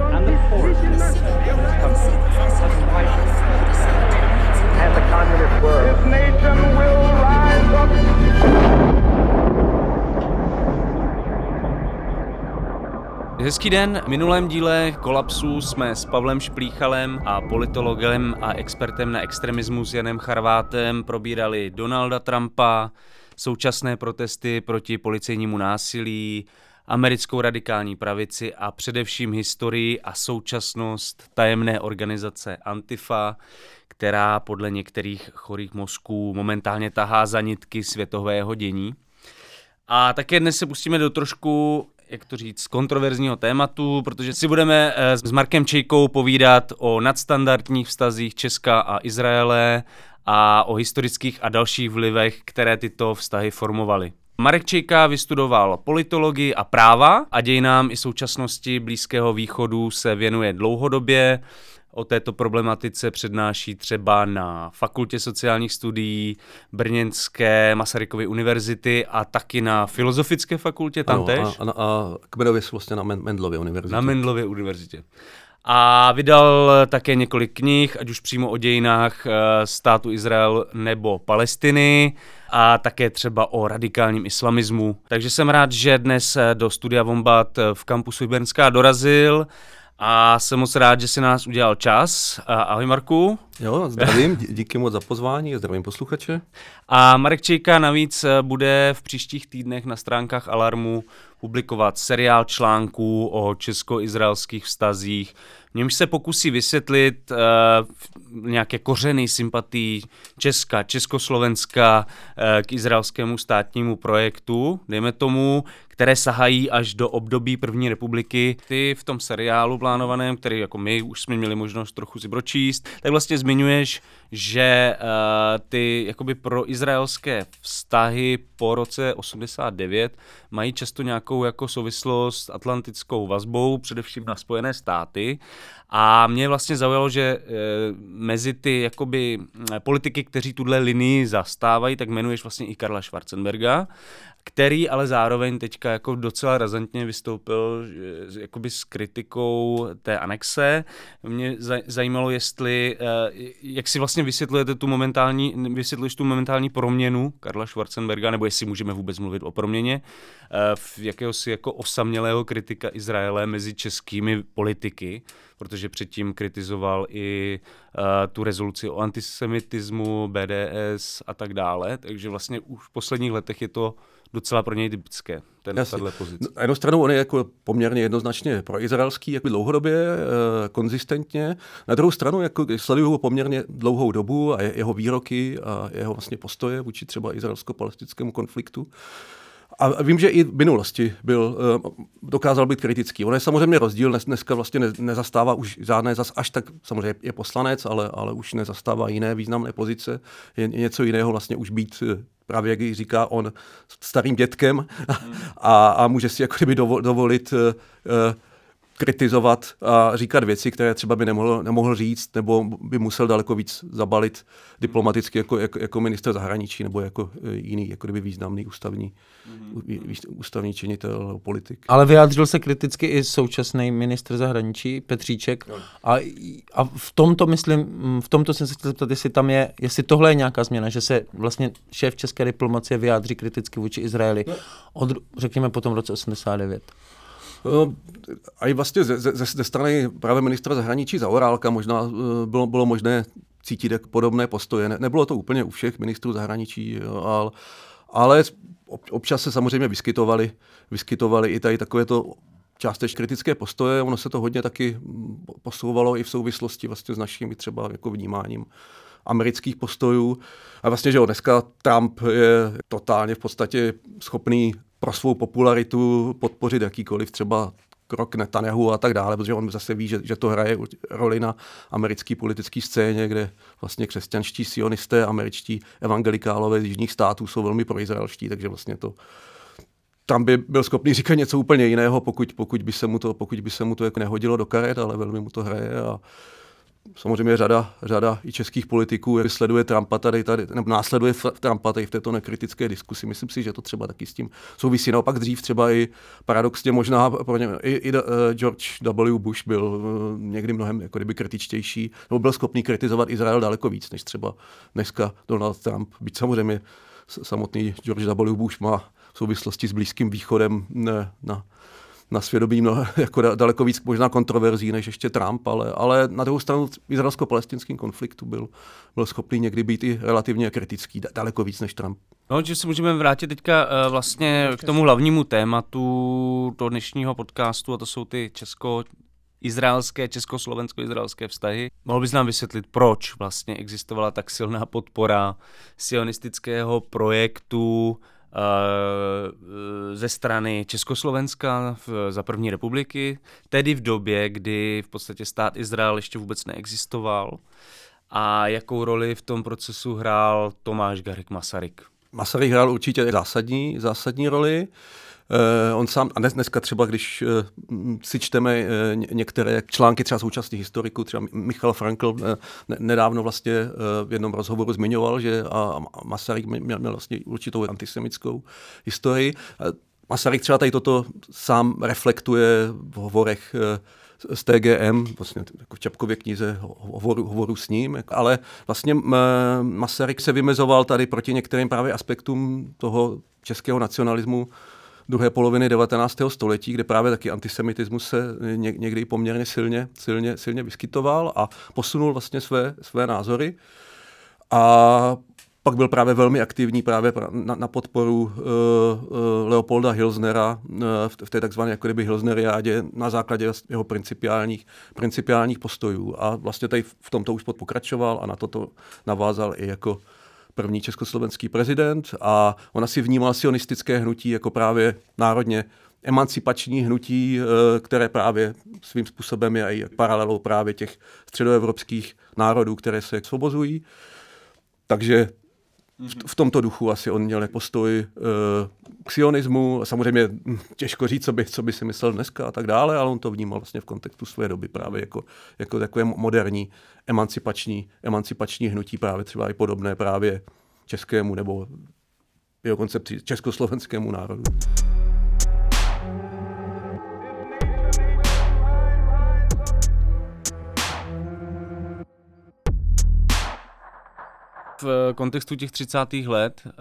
and the poorest 10% of this country has widened. And the communist world. This nation will rise up. Hezký den, v minulém díle Kolapsu jsme s Pavlem Šplíchalem a politologem a expertem na extremismus Janem Charvátem probírali Donalda Trumpa, současné protesty proti policejnímu násilí, americkou radikální pravici a především historii a současnost tajemné organizace Antifa, která podle některých chorých mozků momentálně tahá za nitky světového dění. A také dnes se pustíme do trošku jak to říct, kontroverzního tématu, protože si budeme eh, s Markem Čejkou povídat o nadstandardních vztazích Česka a Izraele a o historických a dalších vlivech, které tyto vztahy formovaly. Marek Čejka vystudoval politologii a práva a dějinám i současnosti Blízkého východu se věnuje dlouhodobě. O této problematice přednáší třeba na Fakultě sociálních studií Brněnské Masarykovy univerzity a taky na Filozofické fakultě, tam Ano, tež? a, a, a kmenově vlastně na Men- Mendlově univerzitě. Na Mendlově univerzitě. A vydal také několik knih, ať už přímo o dějinách eh, státu Izrael nebo Palestiny a také třeba o radikálním islamismu. Takže jsem rád, že dnes eh, do studia Vombat eh, v kampusu Brnská dorazil a jsem moc rád, že si nás udělal čas. Ahoj Marku. Jo, zdravím, dí- díky moc za pozvání, zdravím posluchače. A Marek Čejka navíc eh, bude v příštích týdnech na stránkách Alarmu publikovat seriál článků o česko-izraelských vztazích, v němž se pokusí vysvětlit uh, nějaké kořeny sympatii Česka, Československa uh, k izraelskému státnímu projektu, dejme tomu, které sahají až do období první republiky. Ty v tom seriálu plánovaném, který jako my už jsme měli možnost trochu si pročíst, tak vlastně zmiňuješ, že uh, ty jakoby pro izraelské vztahy po roce 89 mají často nějakou jako souvislost s atlantickou vazbou, především na Spojené státy. A mě vlastně zaujalo, že e, mezi ty jakoby m, politiky, kteří tuhle linii zastávají, tak jmenuješ vlastně i Karla Schwarzenberga, který ale zároveň teďka jako docela razantně vystoupil jakoby s kritikou té anexe. Mě zaj- zajímalo, jestli, jak si vlastně vysvětlujete tu momentální, vysvětluješ tu momentální proměnu Karla Schwarzenberga, nebo jestli můžeme vůbec mluvit o proměně, e, v jakéhosi jako osamělého kritika Izraele mezi českými politiky, protože předtím kritizoval i uh, tu rezoluci o antisemitismu, BDS a tak dále, takže vlastně už v posledních letech je to docela pro něj typické, ten, tato pozice. Na jednu stranu on je jako poměrně jednoznačně proizraelský, jako dlouhodobě, e, konzistentně. Na druhou stranu jako sleduju ho poměrně dlouhou dobu a je, jeho výroky a jeho vlastně postoje vůči třeba izraelsko-palestinskému konfliktu. A vím, že i v minulosti byl, eh, dokázal být kritický. On je samozřejmě rozdíl, dnes, dneska vlastně ne, nezastává už žádné, zas, až tak samozřejmě je poslanec, ale, ale už nezastává jiné významné pozice. Je, je něco jiného vlastně už být eh, právě, jak říká on, starým dětkem a, a může si jako kdyby dovo- dovolit eh, kritizovat a říkat věci, které třeba by nemohl, nemohl říct, nebo by musel daleko víc zabalit diplomaticky jako, jako, jako minister zahraničí nebo jako eh, jiný jako kdyby významný ústavní, mm-hmm. ústavní činitel nebo politik. Ale vyjádřil se kriticky i současný ministr zahraničí Petříček. A, a v tomto myslím, v tomto jsem se chtěl zeptat, jestli tam je, jestli tohle je nějaká změna, že se vlastně šéf české diplomacie vyjádří kriticky vůči Izraeli od, řekněme, potom v roce 89. No, A i vlastně ze, ze, ze strany právě ministra zahraničí Zaorálka možná eh, bylo, bylo možné cítit podobné postoje. Ne, nebylo to úplně u všech ministrů zahraničí, jo, ale, ale ob- občas se samozřejmě vyskytovaly, vyskytovaly i tady takovéto částečně kritické postoje. Ono se to hodně taky mm, posouvalo i v souvislosti vlastně s naším třeba jako vnímáním amerických postojů. A vlastně, že jo, dneska Trump je totálně v podstatě schopný pro svou popularitu podpořit jakýkoliv třeba krok Netanyahu a tak dále, protože on zase ví, že, že to hraje roli na americké politické scéně, kde vlastně křesťanští sionisté, američtí evangelikálové z jižních států jsou velmi proizraelští, takže vlastně to tam by byl schopný říkat něco úplně jiného, pokud, pokud, by se mu to, pokud by se mu to jako nehodilo do karet, ale velmi mu to hraje a samozřejmě řada, řada i českých politiků sleduje Trumpa tady, tady nebo následuje Trumpa tady v této nekritické diskusi. Myslím si, že to třeba taky s tím souvisí. Naopak dřív třeba i paradoxně možná pro ně, i, i uh, George W. Bush byl uh, někdy mnohem jako kdyby kritičtější, nebo byl schopný kritizovat Izrael daleko víc, než třeba dneska Donald Trump. Byť samozřejmě samotný George W. Bush má v souvislosti s Blízkým východem ne, na na svědomí mnoho, jako daleko víc možná kontroverzí než ještě Trump, ale, ale na druhou stranu v izraelsko-palestinském konfliktu byl, byl schopný někdy být i relativně kritický, daleko víc než Trump. No, že se můžeme vrátit teďka uh, vlastně k tomu hlavnímu tématu toho dnešního podcastu, a to jsou ty česko izraelské, československo-izraelské vztahy. Mohl bys nám vysvětlit, proč vlastně existovala tak silná podpora sionistického projektu ze strany Československa v, za první republiky, tedy v době, kdy v podstatě stát Izrael ještě vůbec neexistoval a jakou roli v tom procesu hrál Tomáš Garek Masaryk. Masaryk hrál určitě zásadní, zásadní roli. Uh, on sám, a dnes, dneska třeba, když uh, si čteme uh, některé články třeba současných historiků, třeba Michal Frankl ne, nedávno vlastně v jednom rozhovoru zmiňoval, že a, Masaryk měl, měl vlastně určitou antisemickou historii. Masaryk třeba tady toto sám reflektuje v hovorech z TGM, vlastně jako v Čapkově knize hovoru, hovoru s ním, ale vlastně Masaryk se vymezoval tady proti některým právě aspektům toho českého nacionalismu, druhé poloviny 19. století, kde právě taky antisemitismus se někdy poměrně silně, silně, silně vyskytoval a posunul vlastně své, své názory. A pak byl právě velmi aktivní právě na, na podporu uh, uh, Leopolda Hilsnera uh, v, v té takzvané jako kdyby Hilsneriádě na základě jeho principiálních, principiálních postojů. A vlastně tady v tomto už pokračoval a na toto navázal i jako první československý prezident a ona si vnímal sionistické hnutí jako právě národně emancipační hnutí, eh, které právě svým způsobem je i paralelou právě těch středoevropských národů, které se svobozují. Takže v, tomto duchu asi on měl postoj uh, k sionismu. Samozřejmě těžko říct, co by, co by si myslel dneska a tak dále, ale on to vnímal vlastně v kontextu své doby právě jako, jako takové moderní emancipační, emancipační hnutí právě třeba i podobné právě českému nebo jeho koncepci československému národu. V kontextu těch 30. let, uh,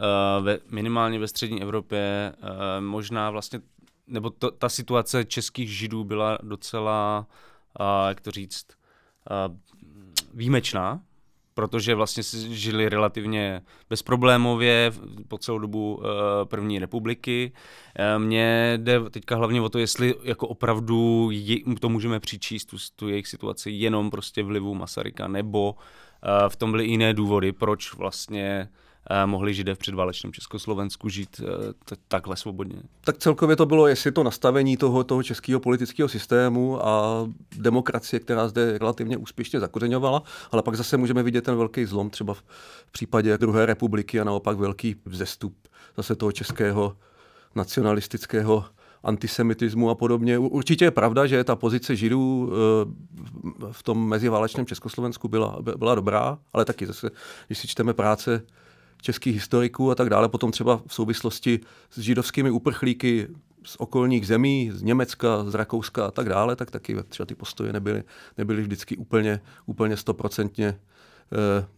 ve, minimálně ve střední Evropě, uh, možná vlastně, nebo to, ta situace českých židů byla docela, jak to říct, výjimečná, protože vlastně žili relativně bezproblémově po celou dobu první republiky. Mně jde teďka hlavně o to, jestli jako opravdu je, to můžeme přičíst, tu, tu jejich situaci, jenom prostě vlivu Masaryka, nebo uh, v tom byly jiné důvody, proč vlastně mohli židé v předválečném Československu žít t- takhle svobodně. Tak celkově to bylo, jestli to nastavení toho, toho českého politického systému a demokracie, která zde relativně úspěšně zakořeňovala, ale pak zase můžeme vidět ten velký zlom třeba v případě druhé republiky a naopak velký vzestup zase toho českého nacionalistického antisemitismu a podobně. Určitě je pravda, že ta pozice židů eh, v tom meziválečném Československu byla, byla dobrá, ale taky zase, když si čteme práce českých historiků a tak dále, potom třeba v souvislosti s židovskými uprchlíky z okolních zemí, z Německa, z Rakouska a tak dále, tak taky třeba ty postoje nebyly, nebyly vždycky úplně, úplně stoprocentně Eh,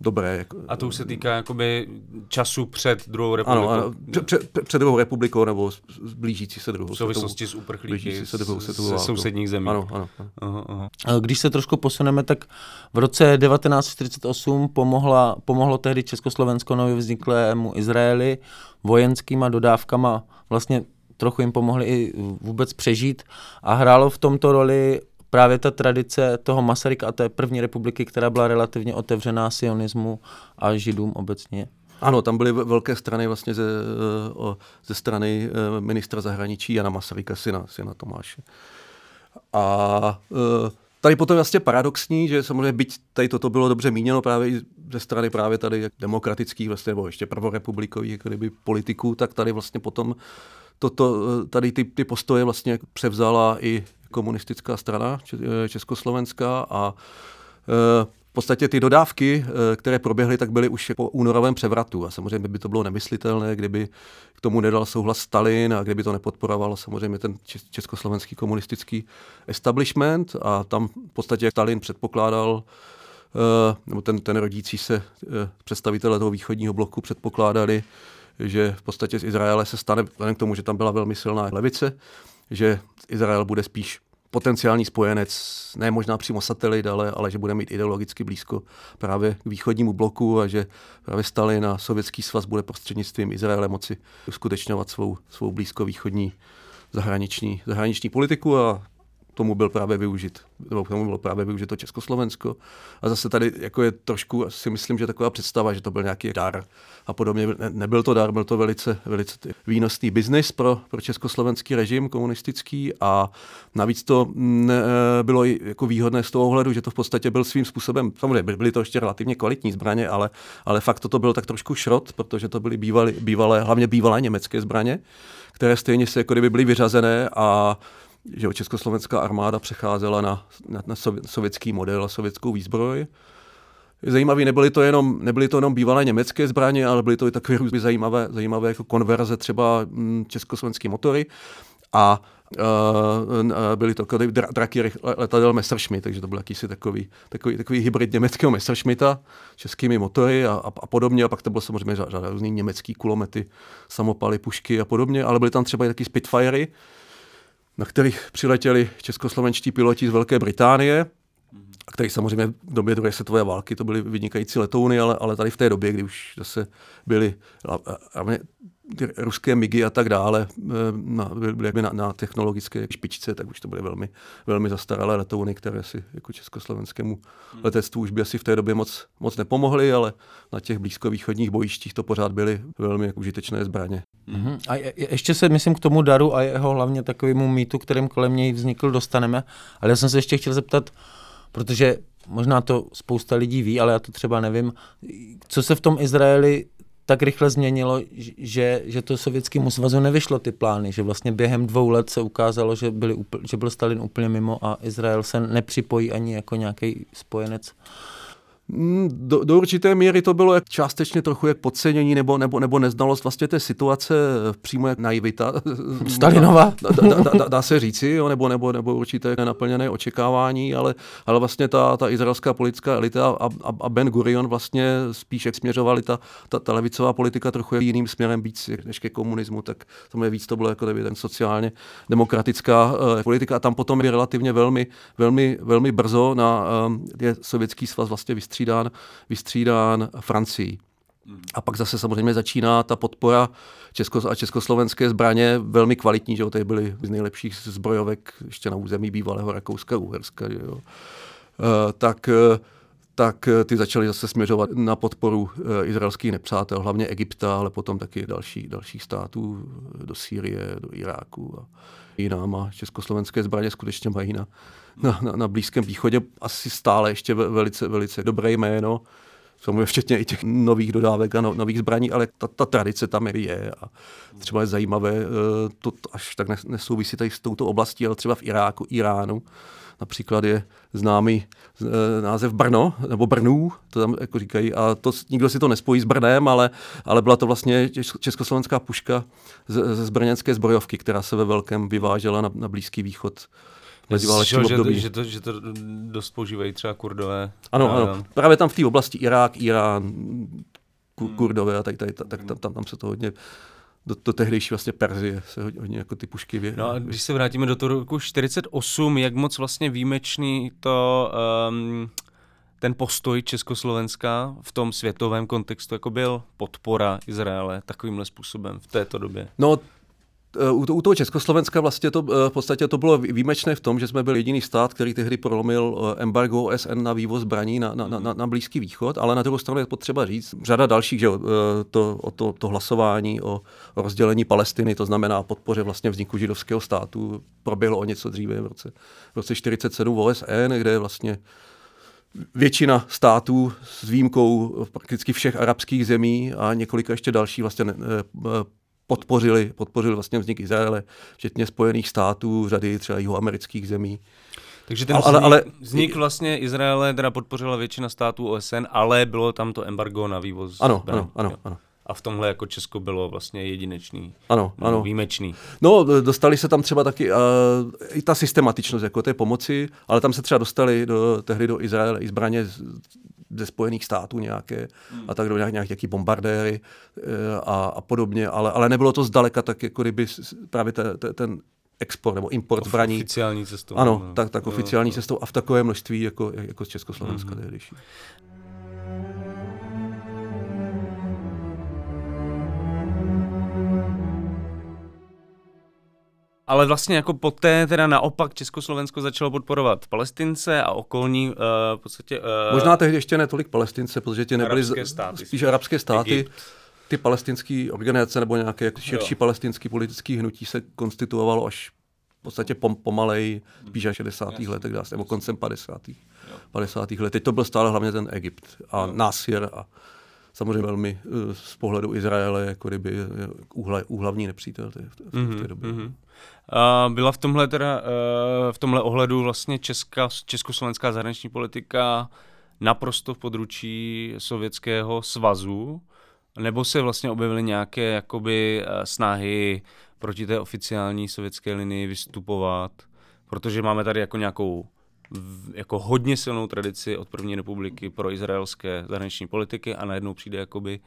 dobré. Jako, a to už se týká jakoby času před druhou republikou? Ano, ano před, před, před druhou republikou nebo blížící se druhou V souvislosti s uprchlíky se druhou se sousedních zemí. Ano, ano. Aha, aha. Když se trošku posuneme, tak v roce 1948 pomohla, pomohlo tehdy Československo nově vzniklému Izraeli vojenskýma dodávkama vlastně trochu jim pomohli i vůbec přežít a hrálo v tomto roli právě ta tradice toho Masaryka a té první republiky, která byla relativně otevřená sionismu a židům obecně. Ano, tam byly velké strany vlastně ze, ze strany eh, ministra zahraničí Jana Masaryka, syna, syna Tomáše. A uh, tady potom vlastně paradoxní, že samozřejmě byť tady toto bylo dobře míněno právě ze strany právě tady demokratických vlastně, nebo ještě prvorepublikových jako kdyby politiků, tak tady vlastně potom toto, tady ty, ty postoje vlastně převzala i komunistická strana Československá a v podstatě ty dodávky, eh, které proběhly, tak byly už po únorovém převratu. A samozřejmě by to bylo nemyslitelné, kdyby k tomu nedal souhlas Stalin a kdyby to nepodporoval samozřejmě ten československý komunistický establishment. A tam v podstatě Stalin předpokládal, eh, nebo ten, ten rodící se eh, představitelé toho východního bloku předpokládali, že v podstatě z Izraele se stane, vzhledem k tomu, že tam byla velmi silná levice, že Izrael bude spíš potenciální spojenec, ne možná přímo satelit, ale, ale že bude mít ideologicky blízko právě k východnímu bloku a že právě Stalin a Sovětský svaz bude prostřednictvím Izraele moci uskutečňovat svou, svou blízkovýchodní zahraniční, zahraniční politiku a tomu byl právě využit, nebo tomu bylo právě využito Československo. A zase tady jako je trošku, si myslím, že taková představa, že to byl nějaký dar a podobně. Ne, nebyl to dar, byl to velice, velice výnosný biznis pro, pro československý režim komunistický a navíc to ne, bylo i jako výhodné z toho ohledu, že to v podstatě byl svým způsobem, samozřejmě byly to ještě relativně kvalitní zbraně, ale, ale fakt to byl tak trošku šrot, protože to byly bývalé, bývalé hlavně bývalé německé zbraně, které stejně se jako kdyby byly vyřazené a že československá armáda přecházela na, na, na sovětský model a sovětskou výzbroj. Zajímavý, nebyly to jenom, nebyly to jenom bývalé německé zbraně, ale byly to i takové různě zajímavé, zajímavé jako konverze třeba mm, československé motory. A uh, byly to draky letadel Messerschmitt, takže to byl jakýsi takový, takový, takový hybrid německého Messerschmitta, českými motory a, a, a podobně. A pak to bylo samozřejmě řada různých německý kulomety, samopaly, pušky a podobně, ale byly tam třeba i taky Spitfirey, na kterých přiletěli českoslovenští piloti z Velké Británie, a který samozřejmě v době druhé světové války to byly vynikající letouny, ale, ale tady v té době, kdy už zase byly a, a, a ty ruské migy a tak dále eh, na, byly na, na technologické špičce, tak už to byly velmi, velmi zastaralé letouny, které si jako československému letectvu už by asi v té době moc, moc nepomohly, ale na těch blízkovýchodních bojištích to pořád byly velmi jako užitečné zbraně. Mm-hmm. A je, ještě se, myslím, k tomu daru a jeho hlavně takovému mýtu, kterým kolem něj vznikl, dostaneme. Ale já jsem se ještě chtěl zeptat, protože možná to spousta lidí ví, ale já to třeba nevím, co se v tom Izraeli tak rychle změnilo, že, že to sovětskému svazu nevyšlo ty plány, že vlastně během dvou let se ukázalo, že, byli, že byl Stalin úplně mimo a Izrael se nepřipojí ani jako nějaký spojenec. Mm, do, do určité míry to bylo jak částečně trochu jak podcenění nebo, nebo, nebo neznalost vlastně té situace, eh, přímo jak naivita. Stalinova? Dá, dá, dá, dá, dá se říci, jo, nebo, nebo, nebo určité nenaplněné očekávání, ale, ale vlastně ta, ta izraelská politická elita a, a, a Ben Gurion vlastně spíš jak směřovali ta, ta, ta levicová politika trochu jiným směrem víc než ke komunismu, tak samozřejmě víc to bylo jako ten sociálně demokratická uh, politika a tam potom je relativně velmi, velmi, velmi brzo na um, je sovětský svaz vlastně vystřídal vystřídán, vystřídán Francií. A pak zase samozřejmě začíná ta podpora česko- a československé zbraně velmi kvalitní, že jo, tady byly z nejlepších zbrojovek ještě na území bývalého Rakouska, Uherska, že jo. Uh, tak uh, tak ty začaly zase směřovat na podporu izraelských nepřátel, hlavně Egypta, ale potom taky dalších, dalších států do Sýrie, do Iráku a jinám. A československé zbraně skutečně mají na, na, na, na Blízkém východě asi stále ještě velice, velice dobré jméno. Samozřejmě včetně i těch nových dodávek a no, nových zbraní, ale ta, ta tradice tam je a třeba je zajímavé, eh, to až tak nesouvisí tady s touto oblastí, ale třeba v Iráku, Iránu, například je známý e, název Brno, nebo Brnů, to tam jako říkají, a to, nikdo si to nespojí s Brnem, ale, ale byla to vlastně československá puška ze, ze zbrněnské zbrojovky, která se ve velkém vyvážela na, na Blízký východ meziválečném že, období. Že to, že to dost používají třeba kurdové. Ano, ano. Právě tam v té oblasti Irák, Irán, kurdové a tak, tak, tak, tam, tam, tam se to hodně do, do tehdejší vlastně Perzie se hodně, jako ty pušky vě. No a když se vrátíme do toho roku 48, jak moc vlastně výjimečný to um, ten postoj Československa v tom světovém kontextu jako byl podpora Izraele takovýmhle způsobem v této době? No u, u toho Československa vlastně to eh, v podstatě to bylo výjimečné v tom, že jsme byli jediný stát, který tehdy prolomil eh, embargo OSN na vývoz zbraní na, na, na, na Blízký východ, ale na druhou stranu je potřeba říct, řada dalších, že to, to, to hlasování o, o rozdělení Palestiny, to znamená podpoře vlastně vzniku židovského státu, proběhlo o něco dříve v roce, v roce 47 OSN, kde vlastně většina států s výjimkou prakticky všech arabských zemí a několika ještě další vlastně podpořili, podpořili vlastně vznik Izraele, včetně Spojených států, řady třeba jihoamerických zemí. Takže ten ale, ale, vznik vlastně Izraele teda podpořila většina států OSN, ale bylo tam to embargo na vývoz. Ano, ano, ano, ano. A v tomhle jako Česko bylo vlastně jedinečný, ano, ano. výjimečný. No, dostali se tam třeba taky uh, i ta systematičnost jako té pomoci, ale tam se třeba dostali do, tehdy do Izraele i zbraně ze Spojených států nějaké hmm. a tak do nějak, nějaký bombardéry eh, a, a podobně, ale, ale nebylo to zdaleka tak, jako kdyby právě te, te, ten export nebo import zbraní. Oficiální cestou. Ano, no. tak, tak oficiální no, cestou a v takové množství jako, jako z Československa hmm. tehdejší. Ale vlastně jako poté teda naopak Československo začalo podporovat Palestince a okolní uh, v podstatě... Uh, Možná tehdy ještě ne tolik Palestince, protože tě nebyly arabské státy, spíš arabské státy. Egypt. Ty palestinské organizace nebo nějaké jako širší jo. palestinský politický hnutí se konstituovalo až v podstatě pom, pomalej, spíš až 60. Jasně. letech, nebo koncem 50. Jo. 50. let. Teď to byl stále hlavně ten Egypt a jo. Nasir a samozřejmě velmi eh, z pohledu Izraele jako kdyby úhla, úhlavní nepřítel v té, v té mm-hmm, době. Mm-hmm. Uh, byla v tomhle teda, uh, v tomhle ohledu vlastně česká, československá zahraniční politika naprosto v područí Sovětského svazu, nebo se vlastně objevily nějaké jakoby snahy proti té oficiální sovětské linii vystupovat, protože máme tady jako nějakou jako hodně silnou tradici od první republiky pro izraelské zahraniční politiky a najednou přijde jakoby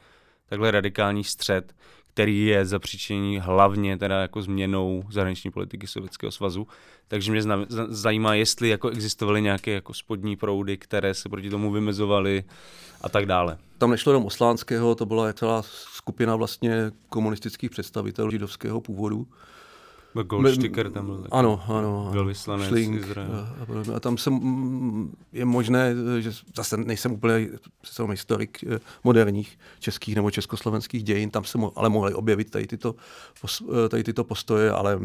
takhle radikální střed, který je zapříčení hlavně teda jako změnou zahraniční politiky Sovětského svazu. Takže mě zna, zajímá, jestli jako existovaly nějaké jako spodní proudy, které se proti tomu vymezovaly a tak dále. Tam nešlo jenom Oslánského, to byla celá skupina vlastně komunistických představitelů židovského původu, Goldsticker tam byl taky. Ano, ano. Velvyslanec Šlink, a, a tam se, je možné, že zase nejsem úplně jsem historik eh, moderních českých nebo československých dějin, tam se mo, ale mohly objevit tady tyto, eh, tady tyto postoje, ale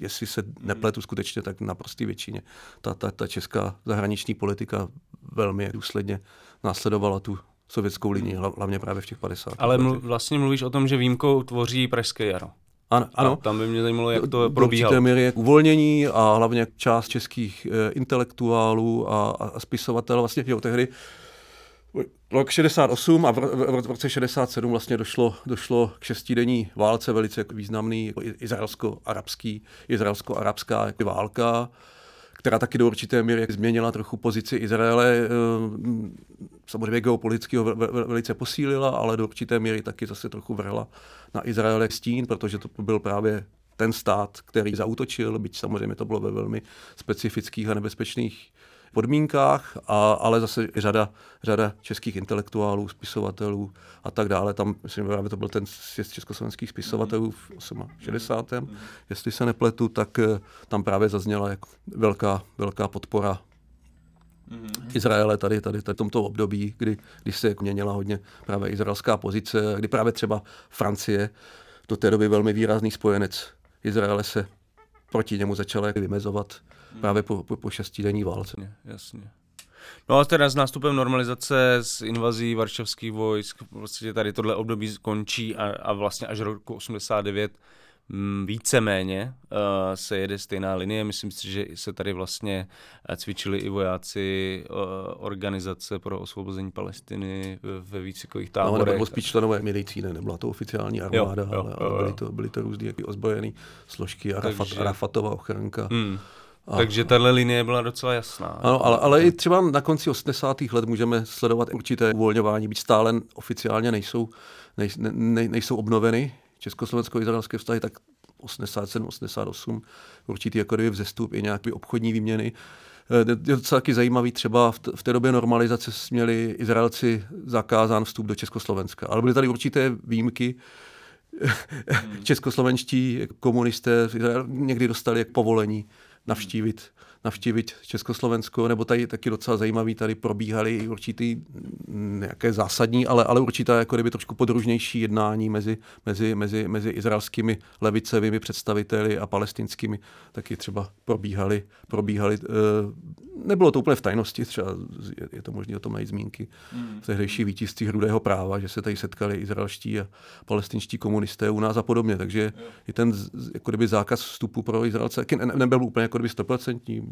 jestli se nepletu skutečně, tak na prostý většině ta, ta, ta česká zahraniční politika velmi důsledně následovala tu sovětskou linii, hlavně právě v těch 50. Ale mluv, vlastně mluvíš o tom, že výjimkou tvoří Pražské jaro. Ano, ano. Tam by mě zajímalo, jak to probíhalo. Do míry uvolnění a hlavně část českých e, intelektuálů a, a spisovatelů. Vlastně jo, tehdy rok 68 a v, v, v roce 67 vlastně došlo, došlo k šestidenní válce, velice významný jako izraelsko-arabský, izraelsko-arabská jako válka která taky do určité míry změnila trochu pozici Izraele. Eh, samozřejmě geopoliticky ho velice posílila, ale do určité míry taky zase trochu vrhla na Izraele stín, protože to byl právě ten stát, který zautočil, byť samozřejmě to bylo ve velmi specifických a nebezpečných podmínkách, a, ale zase řada, řada českých intelektuálů, spisovatelů a tak dále. Tam, myslím, že to byl ten sjezd československých spisovatelů v 60. Jestli se nepletu, tak eh, tam právě zazněla jako velká, velká podpora Mm-hmm. Izraele tady, tady, tady v tomto období, kdy, kdy se jako měnila hodně právě izraelská pozice, kdy právě třeba Francie, do té doby velmi výrazný spojenec Izraele se proti němu začala vymezovat právě po, po, po šestidenní válce. Jasně, jasně. No a teda s nástupem normalizace, s invazí varšavských vojsk, vlastně tady tohle období skončí a, a vlastně až roku 89 Mm, víceméně uh, se jede stejná linie. Myslím si, že se tady vlastně eh, cvičili i vojáci uh, organizace pro osvobození Palestiny ve výcvikových táborech. No, nebo spíš členové milící, ne, nebyla to oficiální armáda, jo, jo, ale, ale byly to, byly to různé ozbrojené složky, Arafat, Takže... Arafatova ochranka. Hmm. A, Takže tahle linie byla docela jasná. Ano, ale, ale i třeba na konci 80. let můžeme sledovat určité uvolňování, byť stále oficiálně nejsou, nej, ne, nejsou obnoveny československo-izraelské vztahy, tak 87, 88, určitý jako kdyby vzestup i nějaké obchodní výměny. Eh, je to taky zajímavý, třeba v té době normalizace měli Izraelci zakázán vstup do Československa, ale byly tady určité výjimky, českoslovenští komunisté někdy dostali jak povolení navštívit navštívit Československo, nebo tady taky docela zajímavý, tady probíhaly určitý nějaké zásadní, ale, ale určitá jako kdyby trošku podružnější jednání mezi, mezi, mezi, mezi izraelskými levicevými představiteli a palestinskými. Taky třeba probíhaly, probíhaly nebylo to úplně v tajnosti, třeba je, je to možné o tom najít zmínky. Hmm. v tehdejší vítězství hrudého práva, že se tady setkali izraelští a palestinští komunisté u nás a podobně, takže i ten jako kdyby zákaz vstupu pro Izraelce ne, nebyl úplně jako kdyby stoprocentní,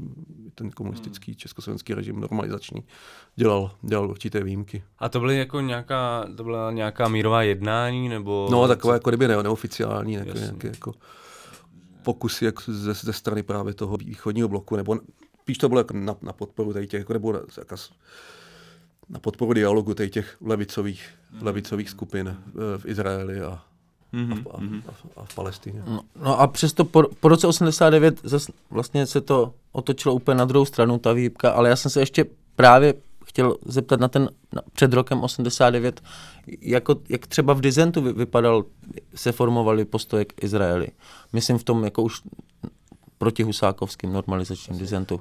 ten komunistický hmm. československý režim normalizační dělal, dělal určité výjimky. A to byly jako nějaká, to byla nějaká mírová jednání, nebo... No, takové jako kdyby ne, neoficiální, jako nějaké jako pokusy jak ze, ze strany právě toho východního bloku, nebo spíš to bylo jako na, na podporu tady těch, jako nebo na, jako na podporu dialogu tady těch levicových, levicových skupin v Izraeli a, mm-hmm. a, a, mhm. a, v Palestině. No, no a přesto po, po roce 89 zas vlastně se to otočilo úplně na druhou stranu, ta výhybka, ale já jsem se ještě právě chtěl zeptat na ten na, před rokem 89, jako, jak třeba v Dizentu vy, vypadal, se formovaly postoje k Izraeli. Myslím v tom jako už protihusákovským normalizačním dizentu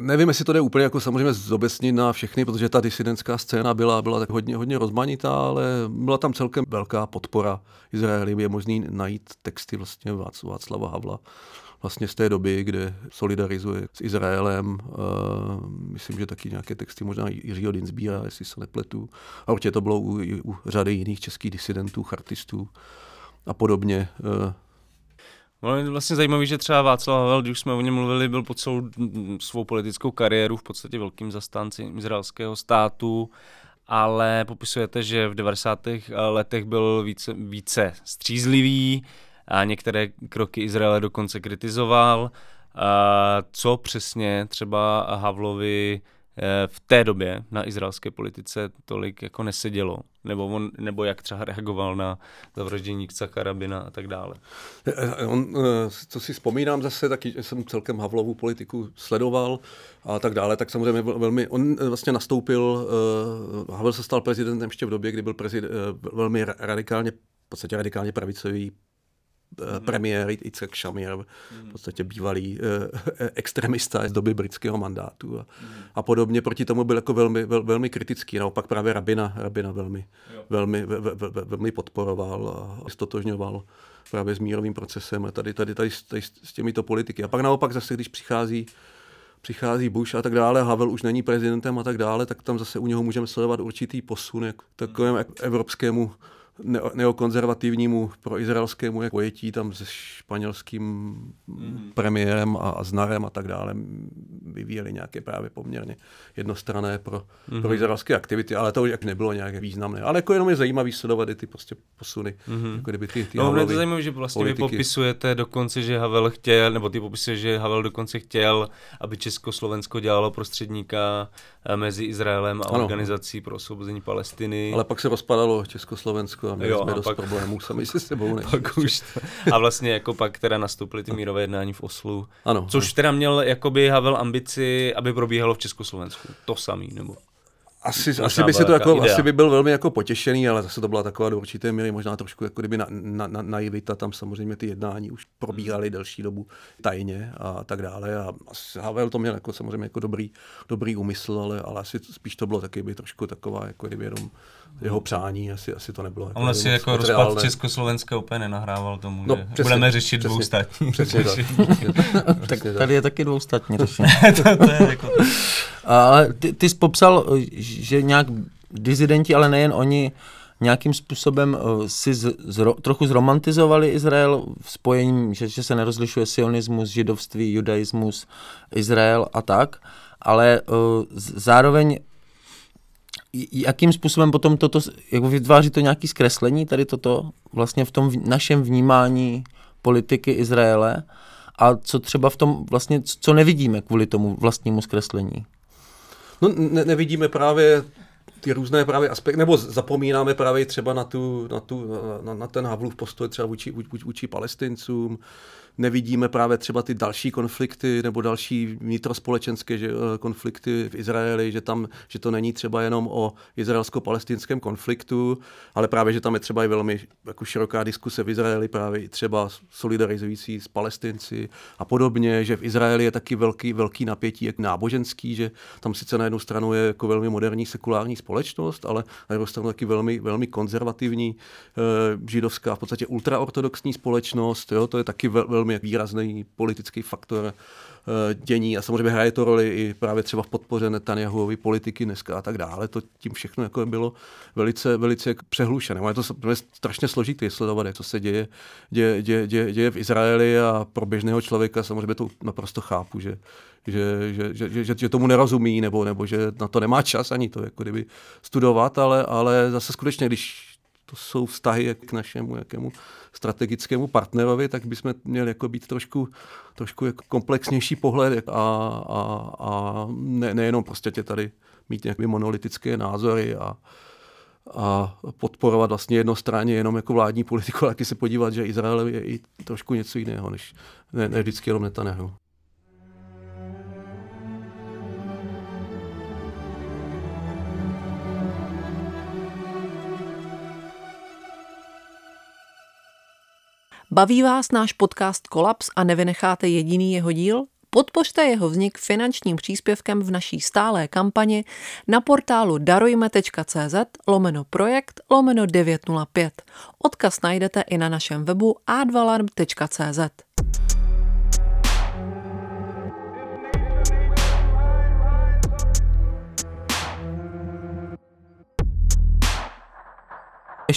nevím, jestli to jde úplně jako samozřejmě zobecnit na všechny, protože ta disidentská scéna byla, byla tak hodně, hodně rozmanitá, ale byla tam celkem velká podpora Izraeli. Je možný najít texty vlastně Václava Havla vlastně z té doby, kde solidarizuje s Izraelem. Uh, myslím, že taky nějaké texty možná Jiřího Dinsbíra, jestli se nepletu. A určitě to bylo u, u řady jiných českých disidentů, chartistů a podobně. Uh, No, je vlastně zajímavé, že třeba Václav Havel, když jsme o něm mluvili, byl po celou svou politickou kariéru v podstatě velkým zastáncem izraelského státu, ale popisujete, že v 90. letech byl více, více střízlivý a některé kroky Izraele dokonce kritizoval. A co přesně třeba Havlovi Eh, v té době na izraelské politice tolik jako nesedělo, nebo, on, nebo jak třeba reagoval na zavraždění Kcaka Rabina a tak dále. Eh, eh, on, co si vzpomínám zase, taky jsem celkem Havlovu politiku sledoval a tak dále, tak samozřejmě velmi, on vlastně nastoupil, Havel se stal prezidentem ještě v době, kdy byl prezident, velmi radikálně, v podstatě radikálně pravicový mm-hmm. premiér Yitzhak Shamir, v mhm. podstatě bývalý uh, extremista z doby britského mandátu a, mm-hmm. a podobně. Proti tomu byl jako velmi, vel, velmi kritický. Naopak právě Rabina, Rabina velmi, velmi, ve, ve, ve, velmi podporoval a stotožňoval právě s mírovým procesem a tady, tady, tady, tady s těmito politiky. A pak naopak zase, když přichází přichází Bush a tak dále, Havel už není prezidentem a tak dále, tak tam zase u něho můžeme sledovat určitý posun k takovému evropskému neokonzervativnímu proizraelskému jako pojetí tam se španělským mm-hmm. premiérem a, a Znarem a tak dále vyvíjeli nějaké právě poměrně jednostrané pro, mm-hmm. pro izraelské aktivity, ale to jak nebylo nějaké významné. Ale jako jenom je zajímavý sledovat i ty prostě posuny. Mm-hmm. Jako kdyby ty, ty no, je to zajímavé, že vlastně politiky. vy popisujete dokonce, že Havel chtěl, nebo ty popisuješ, že Havel dokonce chtěl, aby Československo dělalo prostředníka eh, mezi Izraelem a ano. organizací pro osvobození Palestiny. Ale pak se rozpadalo Československo a měli jo, jsme a dost pak, problémů sami se sebou. Než pak už to, a vlastně jako pak teda nastoupily ty mírové jednání v Oslu, ano, což ano. teda měl jakoby Havel ambici, aby probíhalo v Československu. To samý, nebo? Asi, asi by si to jako, asi by byl velmi jako potěšený, ale zase to byla taková do určité míry možná trošku jako kdyby na, na, na, naivita, tam samozřejmě ty jednání už probíhaly delší dobu tajně a tak dále a Havel to měl jako samozřejmě jako dobrý, dobrý úmysl, ale, ale asi spíš to bylo taky by trošku taková jako kdyby jenom jeho přání, asi, asi to nebylo. Jako On asi jako rozpad Československa úplně nenahrával tomu, no, že přesně, budeme řešit přesně, dvoustátní. Přesně tak. tak tady je taky dvoustátní řešení. to, to je jako... Ale ty, ty jsi popsal, že nějak dizidenti, ale nejen oni, nějakým způsobem eh, si z, z, trochu zromantizovali Izrael v spojení, že, že se nerozlišuje sionismus, židovství, judaismus, Izrael a tak, ale uh, zároveň jakým způsobem potom toto, jako vytváří to nějaké zkreslení, tady toto, vlastně v tom v našem vnímání politiky Izraele a co třeba v tom vlastně, co nevidíme kvůli tomu vlastnímu zkreslení? No ne, nevidíme právě ty různé právě aspekty, nebo zapomínáme právě třeba na, tu, na, tu, na, na ten Havlův postoj třeba vůči, vůči, vůči palestincům, nevidíme právě třeba ty další konflikty nebo další vnitrospolečenské eh, konflikty v Izraeli, že, tam, že to není třeba jenom o izraelsko-palestinském konfliktu, ale právě, že tam je třeba i velmi jako široká diskuse v Izraeli, právě i třeba solidarizující s palestinci a podobně, že v Izraeli je taky velký, velký napětí jak náboženský, že tam sice na jednu stranu je jako velmi moderní sekulární společnost, ale na druhou stranu taky velmi, velmi konzervativní e, židovská, v podstatě ultraortodoxní společnost, jo, to je taky vel, velmi výrazný politický faktor e, dění a samozřejmě hraje to roli i právě třeba v podpoře Netanyahuovy politiky dneska a tak dále. To tím všechno jako bylo velice, velice přehlušené. Je to, je strašně složité sledovat, to se děje, děje, děje, děje, děje v Izraeli a pro běžného člověka samozřejmě to naprosto chápu, že, že, že, že, že, že tomu nerozumí nebo, nebo že na to nemá čas ani to jako kdyby studovat, ale, ale zase skutečně, když to jsou vztahy k našemu jakému strategickému partnerovi, tak bychom měli jako být trošku, trošku jako komplexnější pohled a, a, a ne, nejenom prostě tě tady mít nějaké monolitické názory a, a podporovat vlastně jednostranně jenom jako vládní politiku, ale taky se podívat, že Izrael je i trošku něco jiného, než ne, ne vždycky jenom Netanyahu. Baví vás náš podcast Kolaps a nevynecháte jediný jeho díl? Podpořte jeho vznik finančním příspěvkem v naší stálé kampani na portálu darujme.cz lomeno projekt lomeno 905. Odkaz najdete i na našem webu advalarm.cz.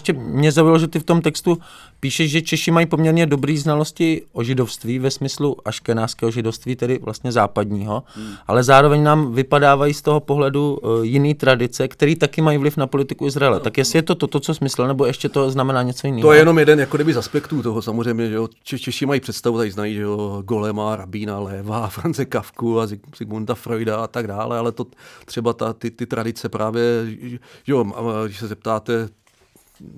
Ještě mě zaujalo, že ty v tom textu píšeš, že Češi mají poměrně dobré znalosti o židovství ve smyslu aškenáského židovství, tedy vlastně západního, hmm. ale zároveň nám vypadávají z toho pohledu uh, jiný tradice, které taky mají vliv na politiku Izraele. No, tak jestli je to to, to, co smysl, nebo ještě to znamená něco jiného? To je jenom jeden jako kdyby z aspektů toho samozřejmě, že jo. Češi mají představu, tady znají, že jo, Golema, Rabína, Léva, France Kavku a Sigmunda Freuda a tak dále, ale to třeba ta, ty, ty tradice právě, že jo, když se zeptáte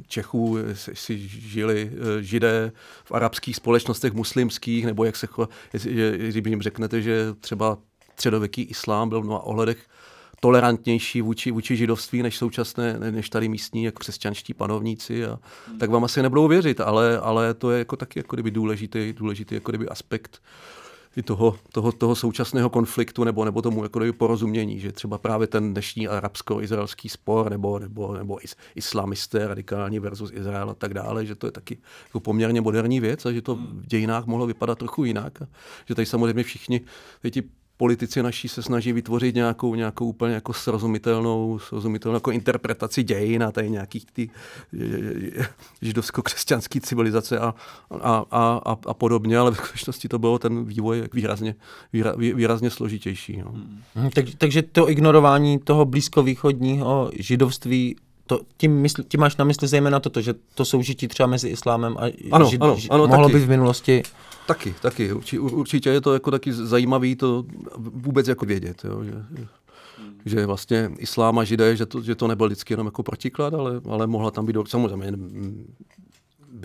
Čechů si žili eh, židé v arabských společnostech muslimských, nebo jak se když jim řeknete, že třeba středověký islám byl v mnoha ohledech tolerantnější vůči, vůči židovství než současné, než tady místní jako křesťanští panovníci, a, tak vám asi nebudou věřit, ale, ale to je jako taky jako kdyby důležitý, důležitý jako kdyby aspekt i toho, toho, toho současného konfliktu nebo, nebo tomu jako porozumění, že třeba právě ten dnešní arabsko-izraelský spor nebo, nebo, nebo is, islamisté radikální versus Izrael a tak dále, že to je taky jako poměrně moderní věc a že to v dějinách mohlo vypadat trochu jinak. A že tady samozřejmě všichni ti politici naší se snaží vytvořit nějakou, nějakou úplně jako srozumitelnou, srozumitelnou jako interpretaci dějin a tady nějakých ty židovsko-křesťanský civilizace a, a, a, a, a podobně, ale v skutečnosti to bylo ten vývoj výrazně, výra, výrazně složitější. No. Hmm. Tak, takže to ignorování toho blízkovýchodního židovství to, tím, mysl, tím máš na mysli zejména toto, že to soužití třeba mezi islámem a ano, žid, ano, ano, mohlo taky. by v minulosti... Taky, taky. Určitě, určitě je to jako taky zajímavý to vůbec jako vědět, jo, že, že vlastně islám a židé, že to, že to nebyl vždycky jenom jako protiklad, ale, ale mohla tam být, samozřejmě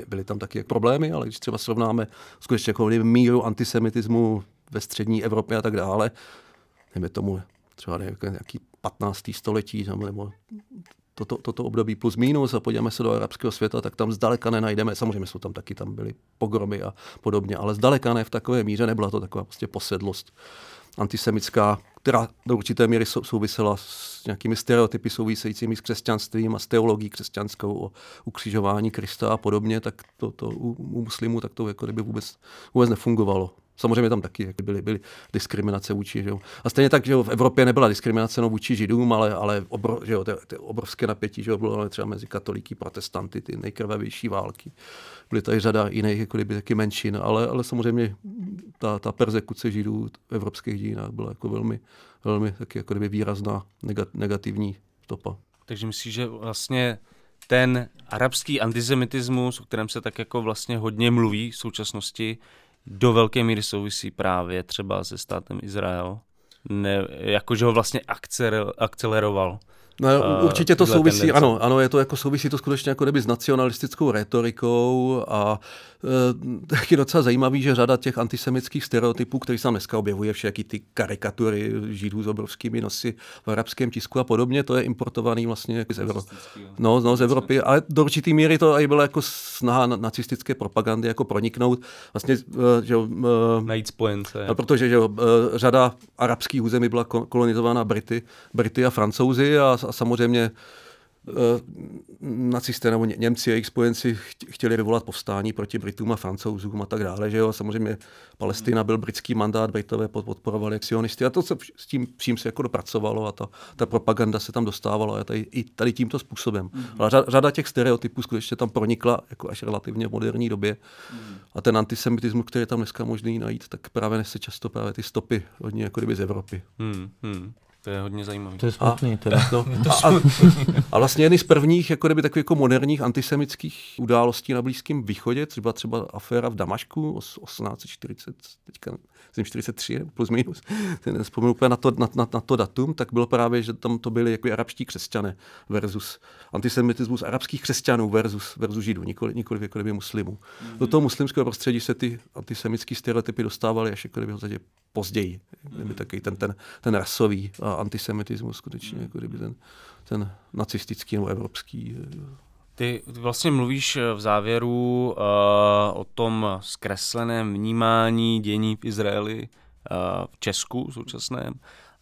byly tam taky problémy, ale když třeba srovnáme skutečně jako míru antisemitismu ve střední Evropě a tak dále, nevím tomu třeba nějaký 15. století nebo toto, toto období plus minus a podíváme se do arabského světa, tak tam zdaleka nenajdeme, samozřejmě jsou tam taky, tam byly pogromy a podobně, ale zdaleka ne v takové míře, nebyla to taková prostě posedlost antisemická, která do určité míry souvisela s nějakými stereotypy souvisejícími s křesťanstvím a s teologií křesťanskou o ukřižování Krista a podobně, tak to, to u, u muslimů tak to jako kdyby vůbec, vůbec nefungovalo. Samozřejmě tam taky byly, byly diskriminace vůči. Že jo. A stejně tak, že jo, v Evropě nebyla diskriminace no, vůči židům, ale, ale obro, že jo, ty, ty obrovské napětí že jo, bylo třeba mezi katolíky, protestanty, ty nejkrvavější války. Byly tady řada jiných jako kdyby, taky menšin, ale, ale samozřejmě ta, ta persekuce židů v evropských dějinách byla jako velmi, velmi taky jako kdyby výrazná negativní stopa. Takže myslíš, že vlastně ten arabský antisemitismus, o kterém se tak jako vlastně hodně mluví v současnosti, do velké míry souvisí právě třeba se státem Izrael. Ne, jakože ho vlastně akceleroval No, určitě to souvisí, tendence. ano, ano, je to jako souvisí to skutečně jako kdyby s nacionalistickou retorikou a e, taky docela zajímavý, že řada těch antisemických stereotypů, které se tam dneska objevují, všechny ty karikatury židů s obrovskými nosy v arabském tisku a podobně, to je importovaný vlastně z Evropy. No, no, z Evropy, ale do určitý míry to i byla jako snaha nacistické propagandy jako proniknout, vlastně, e, že e, najít spojence. No, protože že, řada arabských území byla kolonizována Brity, Brity a Francouzi a a samozřejmě eh, nacisté nebo Němci, jejich spojenci chtěli vyvolat povstání proti Britům a Francouzům a tak dále. Že jo? Samozřejmě Palestina byl britský mandát, Britové podporovali sionisty a to se s tím vším se jako dopracovalo a ta, ta propaganda se tam dostávala a tady, i tady tímto způsobem. Mm-hmm. Ale řada, řada těch stereotypů skutečně tam pronikla jako až relativně v moderní době mm-hmm. a ten antisemitismus, který je tam dneska možný najít, tak právě nese často právě ty stopy hodně jako kdyby z Evropy. Mm-hmm. To je hodně zajímavé. To je smutný. Teda. No, a, a, a, vlastně jedny z prvních jako kdyby, takových jako moderních antisemických událostí na Blízkém východě, třeba třeba aféra v Damašku 1840, teďka myslím 43 plus minus, nespomenu úplně na to, na, na, na, to datum, tak bylo právě, že tam to byli jako arabští křesťané versus antisemitismus arabských křesťanů versus, versus židů, nikoli, nikoli jako muslimů. Mm-hmm. Do toho muslimského prostředí se ty antisemické stereotypy dostávaly až jako kdyby v později. Kdyby taky ten, ten, ten rasový a antisemitismus skutečně, jako kdyby ten, ten nacistický nebo evropský. Ty, ty vlastně mluvíš eh, v závěru uh, o tom zkresleném vnímání dění v Izraeli, uh, v Česku současném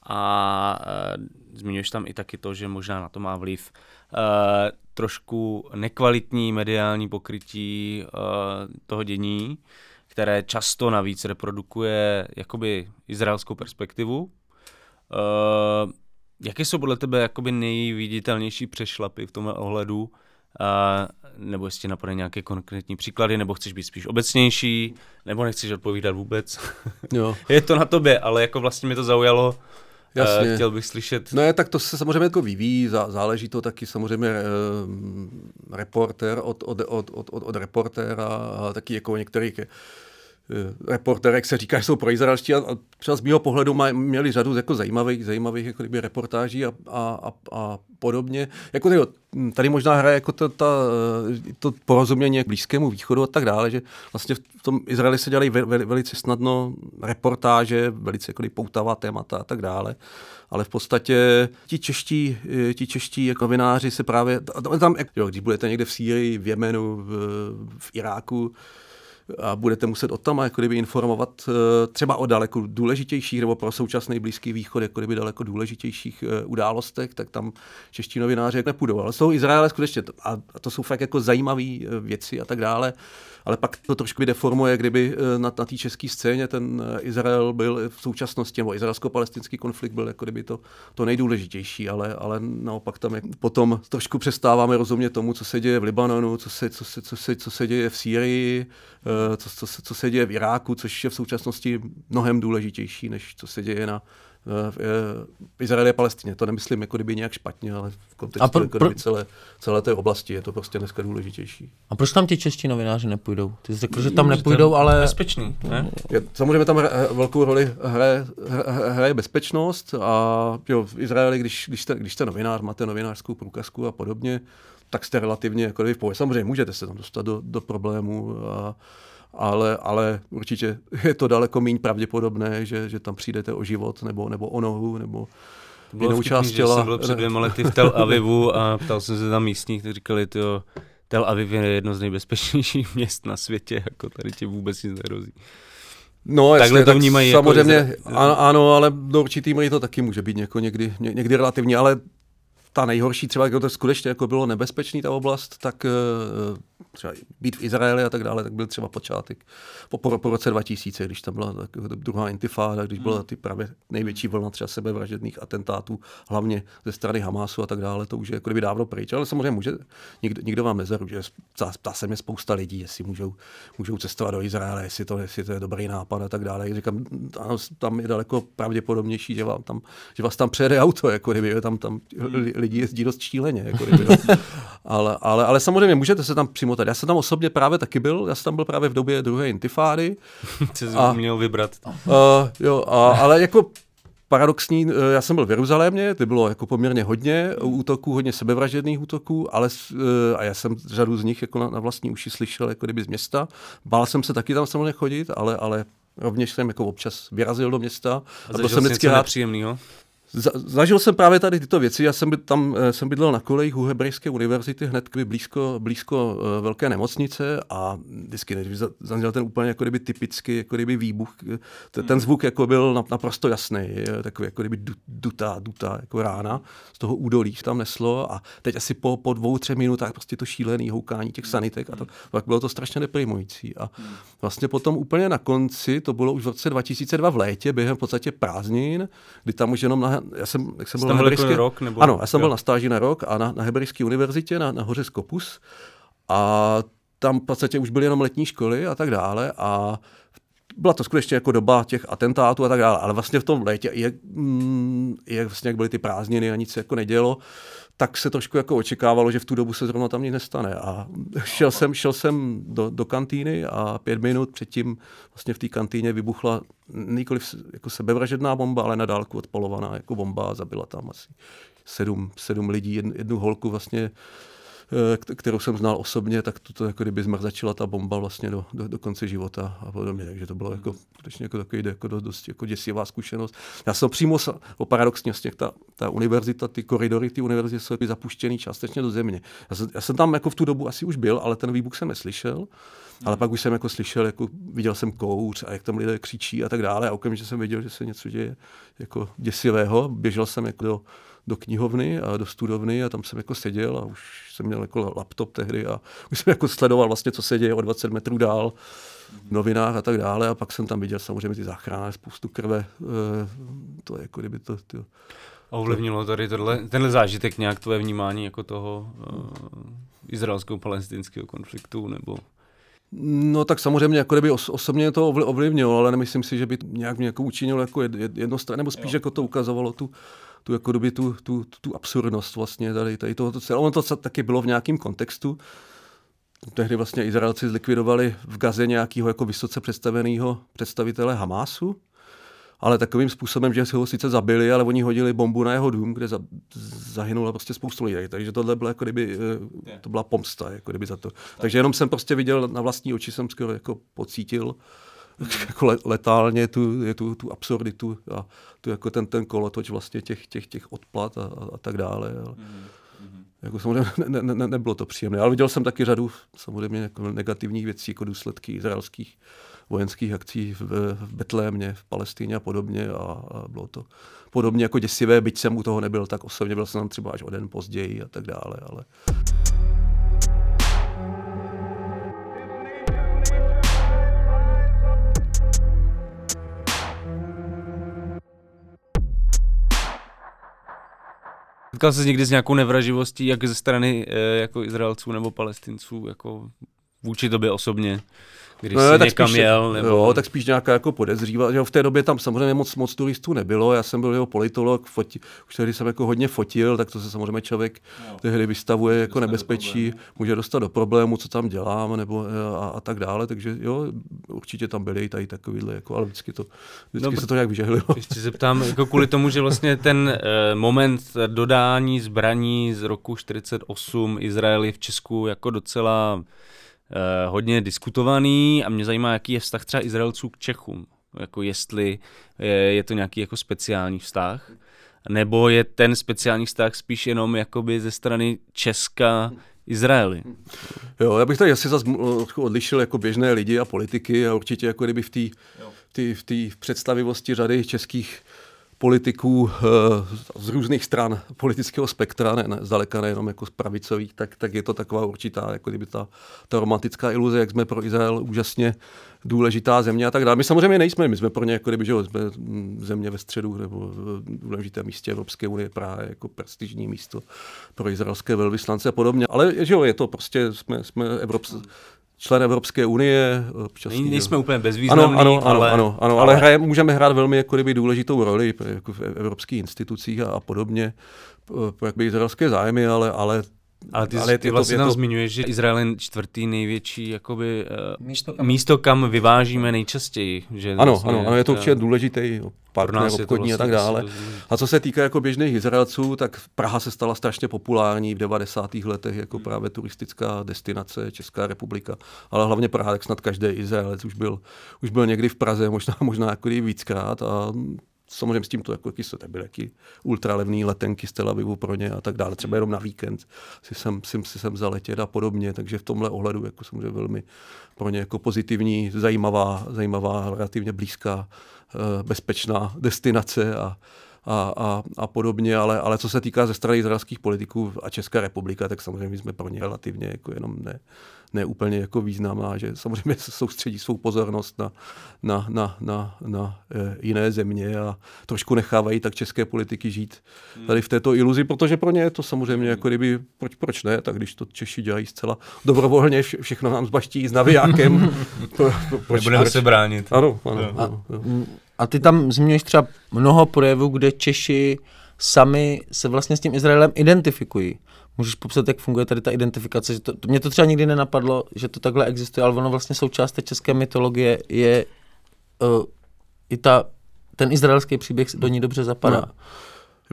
a uh, zmiňuješ tam i taky to, že možná na to má vliv uh, trošku nekvalitní mediální pokrytí uh, toho dění, které často navíc reprodukuje jakoby izraelskou perspektivu. Uh, jaké jsou podle tebe jakoby nejviditelnější přešlapy v tomhle ohledu? Uh, nebo jestli napadne nějaké konkrétní příklady, nebo chceš být spíš obecnější, nebo nechceš odpovídat vůbec. Jo. je to na tobě, ale jako vlastně mi to zaujalo. Jasně. Uh, chtěl bych slyšet. No je, tak to se samozřejmě jako vyvíjí, záleží to taky samozřejmě reporter od, od, od, od, od reportéra, a taky jako některých Eh, reporterek se říká, že jsou proizraelští a, a třeba z mého pohledu maj, měli řadu jako zajímavých, zajímavých jako kdyby reportáží a, a, a, a podobně. Jako tady, tady možná hraje jako to, ta, eh, to porozumění k Blízkému východu a tak dále, že vlastně v tom Izraeli se dělají ve, ve, velice snadno reportáže, velice jako poutavá témata a tak dále ale v podstatě ti čeští, eh, ti čeští jako novináři se právě, tam, jo, když budete někde v Sýrii, v Jemenu, v, v Iráku, a budete muset o tom jako kdyby informovat eh, třeba o daleko důležitějších nebo pro současný Blízký východ jako kdyby daleko důležitějších eh, událostech, tak tam čeští novináři nepůjdou. Ale z toho Izraele skutečně, a to jsou fakt jako zajímavé eh, věci a tak dále, ale pak to trošku deformuje, kdyby na, na té české scéně ten Izrael byl v současnosti, nebo izraelsko-palestinský konflikt byl jako kdyby to, to nejdůležitější, ale, ale naopak tam jak potom trošku přestáváme rozumět tomu, co se děje v Libanonu, co se, co se, co se, co se děje v Sýrii, co, co, co se děje v Iráku, což je v současnosti mnohem důležitější, než co se děje na eh, v, eh, v Izraeli a Palestině. To nemyslím jako kdyby nějak špatně, ale v kontextu a pro, jako pro... celé, celé té oblasti je to prostě dneska důležitější. A proč tam ti čeští novináři nepůjdou? Ty jsi řekl, že tam nepůjdou, ale... Bezpečný, ne? Je, samozřejmě tam velkou roli hraje, hraje bezpečnost a jo, v Izraeli, když, když, jste, když jste novinář, máte novinářskou průkazku a podobně, tak jste relativně jako v pohodě. Samozřejmě můžete se tam dostat do, do problémů, a, ale, ale určitě je to daleko méně pravděpodobné, že, že tam přijdete o život nebo, nebo o nohu nebo to bylo jinou vtipný, část těla. Jsem byl před dvěma lety v Tel Avivu a ptal jsem se tam místních, kteří říkali, tyjo, Tel Aviv je jedno z nejbezpečnějších měst na světě, jako tady ti vůbec nic nehrozí. No, Takhle jasně, to tak vnímají. Jako samozřejmě, jako ano, ale do určitý míry to taky může být někdy, někdy relativně, ale ta nejhorší, třeba jako to skutečně jako bylo nebezpečný ta oblast, tak eh, třeba být v Izraeli a tak dále, tak byl třeba počátek po, po, po roce 2000, když tam byla tak, druhá intifáda, když byla hmm. ty právě největší vlna třeba sebevražedných atentátů, hlavně ze strany Hamásu a tak dále, to už je jako kdyby dávno pryč, ale samozřejmě může, nikdo, nikdo vám nezaručuje, ptá se mě spousta lidí, jestli můžou, můžou cestovat do Izraele, jestli to, jestli to je dobrý nápad a tak dále. Říkám, ano, tam je daleko pravděpodobnější, že, vám tam, že vás tam přejede auto, jako kdyby tam, tam lidi jezdí dost štíleně. Jako kdyby, no. ale, ale, ale samozřejmě můžete se tam přimotat. Já jsem tam osobně právě taky byl, já jsem tam byl právě v době druhé intifády. Jsi a, měl vybrat. Uh, jo, a, ale jako paradoxní, eh, já jsem byl v Jeruzalémě, to bylo jako poměrně hodně útoků, hodně sebevražedných útoků, ale a já jsem řadu z nich jako na, na vlastní uši slyšel jako kdyby z města. Bál jsem se taky tam samozřejmě chodit, ale, ale rovněž jsem jako občas vyrazil do města. A, a byl jsem vždycky rád. Nepříjemného? Zažil jsem právě tady tyto věci. Já jsem by, tam eh, jsem bydlel na kolejích u Hebrejské univerzity, hned blízko, blízko uh, velké nemocnice a vždycky než zazněl ten úplně jako kdyby typický jako kdyby výbuch. Ten hmm. zvuk jako byl naprosto jasný, takový jako kdyby dutá, dutá jako rána z toho údolí tam neslo a teď asi po, po dvou, třech minutách prostě to šílený houkání těch sanitek a to, tak bylo to strašně deprimující. A hmm. vlastně potom úplně na konci, to bylo už v roce 2002 v létě, během v podstatě prázdnin, kdy tam už jenom na já jsem, jak jsem byl na Hebrejské, rok, nebo... Ano, já jsem jo. byl na stáži na rok a na, na Hebrejské univerzitě na, na hoře Skopus. A tam v podstatě už byly jenom letní školy a tak dále. A byla to skutečně jako doba těch atentátů a tak dále, ale vlastně v tom létě, jak, mm, jak, vlastně jak byly ty prázdniny a nic se jako nedělo, tak se trošku jako očekávalo, že v tu dobu se zrovna tam nic nestane. A šel jsem, šel jsem do, do kantýny a pět minut předtím vlastně v té kantýně vybuchla nikoliv jako sebevražedná bomba, ale na dálku odpalovaná jako bomba a zabila tam asi sedm, sedm lidí, jednu holku vlastně kterou jsem znal osobně, tak to, to jako kdyby zmrzačila ta bomba vlastně do, do, do konce života a podobně. Takže to bylo jako, skutečně jako takový jako dost jako děsivá zkušenost. Já jsem přímo, o paradoxně, vlastně ta, ta univerzita, ty koridory ty univerzity jsou zapuštěný částečně do země. Já jsem, já jsem tam jako v tu dobu asi už byl, ale ten výbuch jsem neslyšel. Ale pak už jsem jako slyšel, jako viděl jsem kouř a jak tam lidé křičí a tak dále a okamžitě jsem viděl, že se něco děje jako děsivého. Běžel jsem jako do, do knihovny a do studovny a tam jsem jako seděl a už jsem měl jako laptop tehdy a už jsem jako sledoval vlastně, co se děje o 20 metrů dál v novinách a tak dále a pak jsem tam viděl samozřejmě ty záchrany, spoustu krve, eh, to je jako kdyby to, to a ovlivnilo tady tohle, tenhle zážitek nějak tvoje vnímání jako toho uh, izraelsko-palestinského konfliktu nebo No tak samozřejmě jako kdyby os, osobně to ovlivnilo, ale nemyslím si, že by nějak mě jako učinilo jako jednostranně, nebo spíš jo. jako to ukazovalo tu, tu, jako doby, tu, tu, tu absurdnost vlastně tady, tady toho celé. Ono to taky bylo v nějakém kontextu. Tehdy vlastně Izraelci zlikvidovali v Gaze nějakého jako vysoce představeného představitele Hamásu, ale takovým způsobem, že si ho sice zabili, ale oni hodili bombu na jeho dům, kde za, zahynulo prostě spoustu lidí. Takže tohle bylo jako kdyby, eh, to byla pomsta, jako kdyby za to. Takže jenom jsem prostě viděl na vlastní oči, jsem skoro jako pocítil, jako letálně tu, je tu, tu absurditu a tu jako ten, ten kolotoč vlastně těch, těch, těch odplat a, a, a tak dále. Mm-hmm. Jako samozřejmě ne, ne, ne, nebylo to příjemné, ale viděl jsem taky řadu samozřejmě jako negativních věcí, jako důsledky izraelských vojenských akcí v, v Betlémě, v Palestině a podobně a, a bylo to podobně jako děsivé, byť jsem u toho nebyl tak osobně, byl jsem tam třeba až o den později a tak dále, ale... Setkal jsi někdy s nějakou nevraživostí, jak ze strany e, jako Izraelců nebo Palestinců, jako vůči tobě osobně? Když no, jsi tak někam spíš, jel? Nebo... Jo, tak spíš nějaká jako podezřívá. Že v té době tam samozřejmě moc, moc turistů nebylo. Já jsem byl jeho politolog, foti, už tehdy jsem jako hodně fotil, tak to se samozřejmě člověk no. tehdy vystavuje jako nebezpečí, může dostat do problému, co tam dělám, nebo eh, a, a tak dále. Takže jo, určitě tam byly i tady takovýhle, jako, ale vždycky, to, vždycky no, se to nějak vyžehlilo. Ještě se ptám, jako kvůli tomu, že vlastně ten uh, moment dodání zbraní z roku 48 Izraeli v Česku jako docela Eh, hodně diskutovaný a mě zajímá, jaký je vztah třeba Izraelců k Čechům. Jako jestli je, je to nějaký jako speciální vztah, nebo je ten speciální vztah spíš jenom jakoby ze strany Česka Izraeli. Jo, já bych tady asi zase odlišil jako běžné lidi a politiky a určitě jako kdyby v té v v představivosti řady českých politiků eh, z různých stran politického spektra, ne, ne, zdaleka nejenom jako z pravicových, tak, tak je to taková určitá, jako kdyby ta, ta romantická iluze, jak jsme pro Izrael úžasně důležitá země a tak dále. My samozřejmě nejsme, my jsme pro ně, jako kdyby, že jsme země ve středu nebo v důležitém místě Evropské unie, Praha jako prestižní místo pro izraelské velvyslance a podobně. Ale že jo, je to prostě, jsme, jsme Evropské, člen Evropské unie. Občas, Nejsme úplně bezvýznamní, ano, ano, ano, ale, ano, ano, ale, ale hraje, můžeme hrát velmi jako kdyby důležitou roli jako v evropských institucích a, a podobně pro, pro izraelské zájmy, ale, ale Ale ty, ale ty to- vlastně je tam to- zmiňuješ, že Izrael je čtvrtý největší jakoby, uh, Místo, kam- místo, kam vyvážíme nejčastěji. Že Ano, vlastně, ano, ano, je to eh, určitě důležitý partner to obchodní a tak vlastně dále. A co se týká jako běžných Izraelců, tak Praha se stala strašně populární v 90. letech Hmm. jako právě turistická destinace Česká republika. Ale hlavně Praha, tak snad každý Izraelec už byl, už byl někdy v Praze, možná, možná jako i víckrát. A samozřejmě s tímto jako, jaký to byly jaký ultralevný letenky z Tel Avivu pro ně a tak dále. Třeba jenom na víkend si sem, si, si sem zaletět a podobně. Takže v tomhle ohledu jako samozřejmě velmi pro ně jako pozitivní, zajímavá, zajímavá, relativně blízká, eh, bezpečná destinace a, a, a, a podobně, ale, ale co se týká ze strany izraelských politiků a Česká republika, tak samozřejmě jsme pro ně relativně jako jenom ne, ne úplně jako významná, že samozřejmě se soustředí svou pozornost na, na, na, na, na eh, jiné země a trošku nechávají tak české politiky žít tady v této iluzi, protože pro ně je to samozřejmě jako kdyby, proč, proč ne, tak když to Češi dělají zcela dobrovolně, vše, všechno nám zbaští s navijákem, pro, pro, proč, Nebudeme proč? se bránit. Ano, ano, ano, ano. A ty tam zmiňuješ třeba mnoho projevů, kde Češi sami se vlastně s tím Izraelem identifikují. Můžeš popsat, jak funguje tady ta identifikace? Že to, to, mě to třeba nikdy nenapadlo, že to takhle existuje, ale ono vlastně součást té české mytologie je uh, i ta, ten izraelský příběh do ní dobře zapadá. No.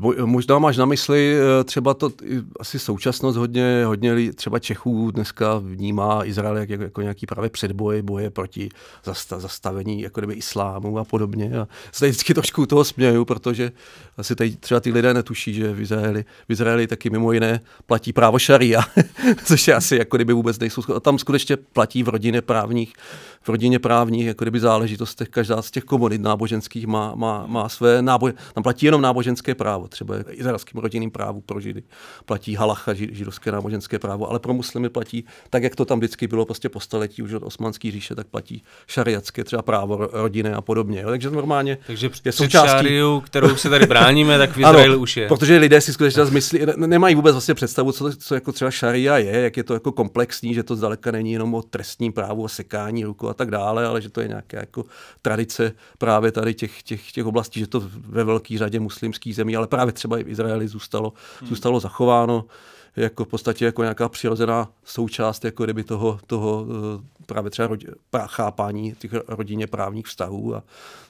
Mo- Možná máš na mysli eh, třeba to asi současnost hodně, hodně třeba Čechů dneska vnímá Izrael jak, jako nějaký právě předboj, boje proti zasta, zastavení jako kdyby islámu a podobně. A se vždycky trošku toho směju, protože asi tady třeba ty lidé netuší, že v Izraeli, v Izraeli taky mimo jiné platí právo šaria, což je asi jako kdyby vůbec nejsou. A tam skutečně platí v rodině právních, v rodině právních jako kdyby záležitostech, každá z těch komunit náboženských má, má, má své, nábo, tam platí jenom náboženské právo, třeba izraelským rodinným právu pro židy platí halacha, ži- židovské náboženské právo, ale pro muslimy platí, tak jak to tam vždycky bylo prostě po staletí už od osmanské říše, tak platí šariatské třeba právo ro- rodinné a podobně. Jo. Takže normálně Takže je součástí šáriu, kterou se tady bráníme, tak v Izraeli už je. Protože lidé si skutečně zmyslí, ne- nemají vůbec vlastně představu, co, to- co jako třeba šaria je, jak je to jako komplexní, že to zdaleka není jenom o trestním právu, o sekání ruku a tak dále, ale že to je nějaká jako tradice právě tady těch, těch, těch oblastí, že to ve velké řadě muslimských zemí, ale právě třeba i v Izraeli zůstalo, hmm. zůstalo zachováno jako v podstatě jako nějaká přirozená součást jako kdyby toho, toho eh, právě třeba rodi, prá- chápání těch rodině právních vztahů a,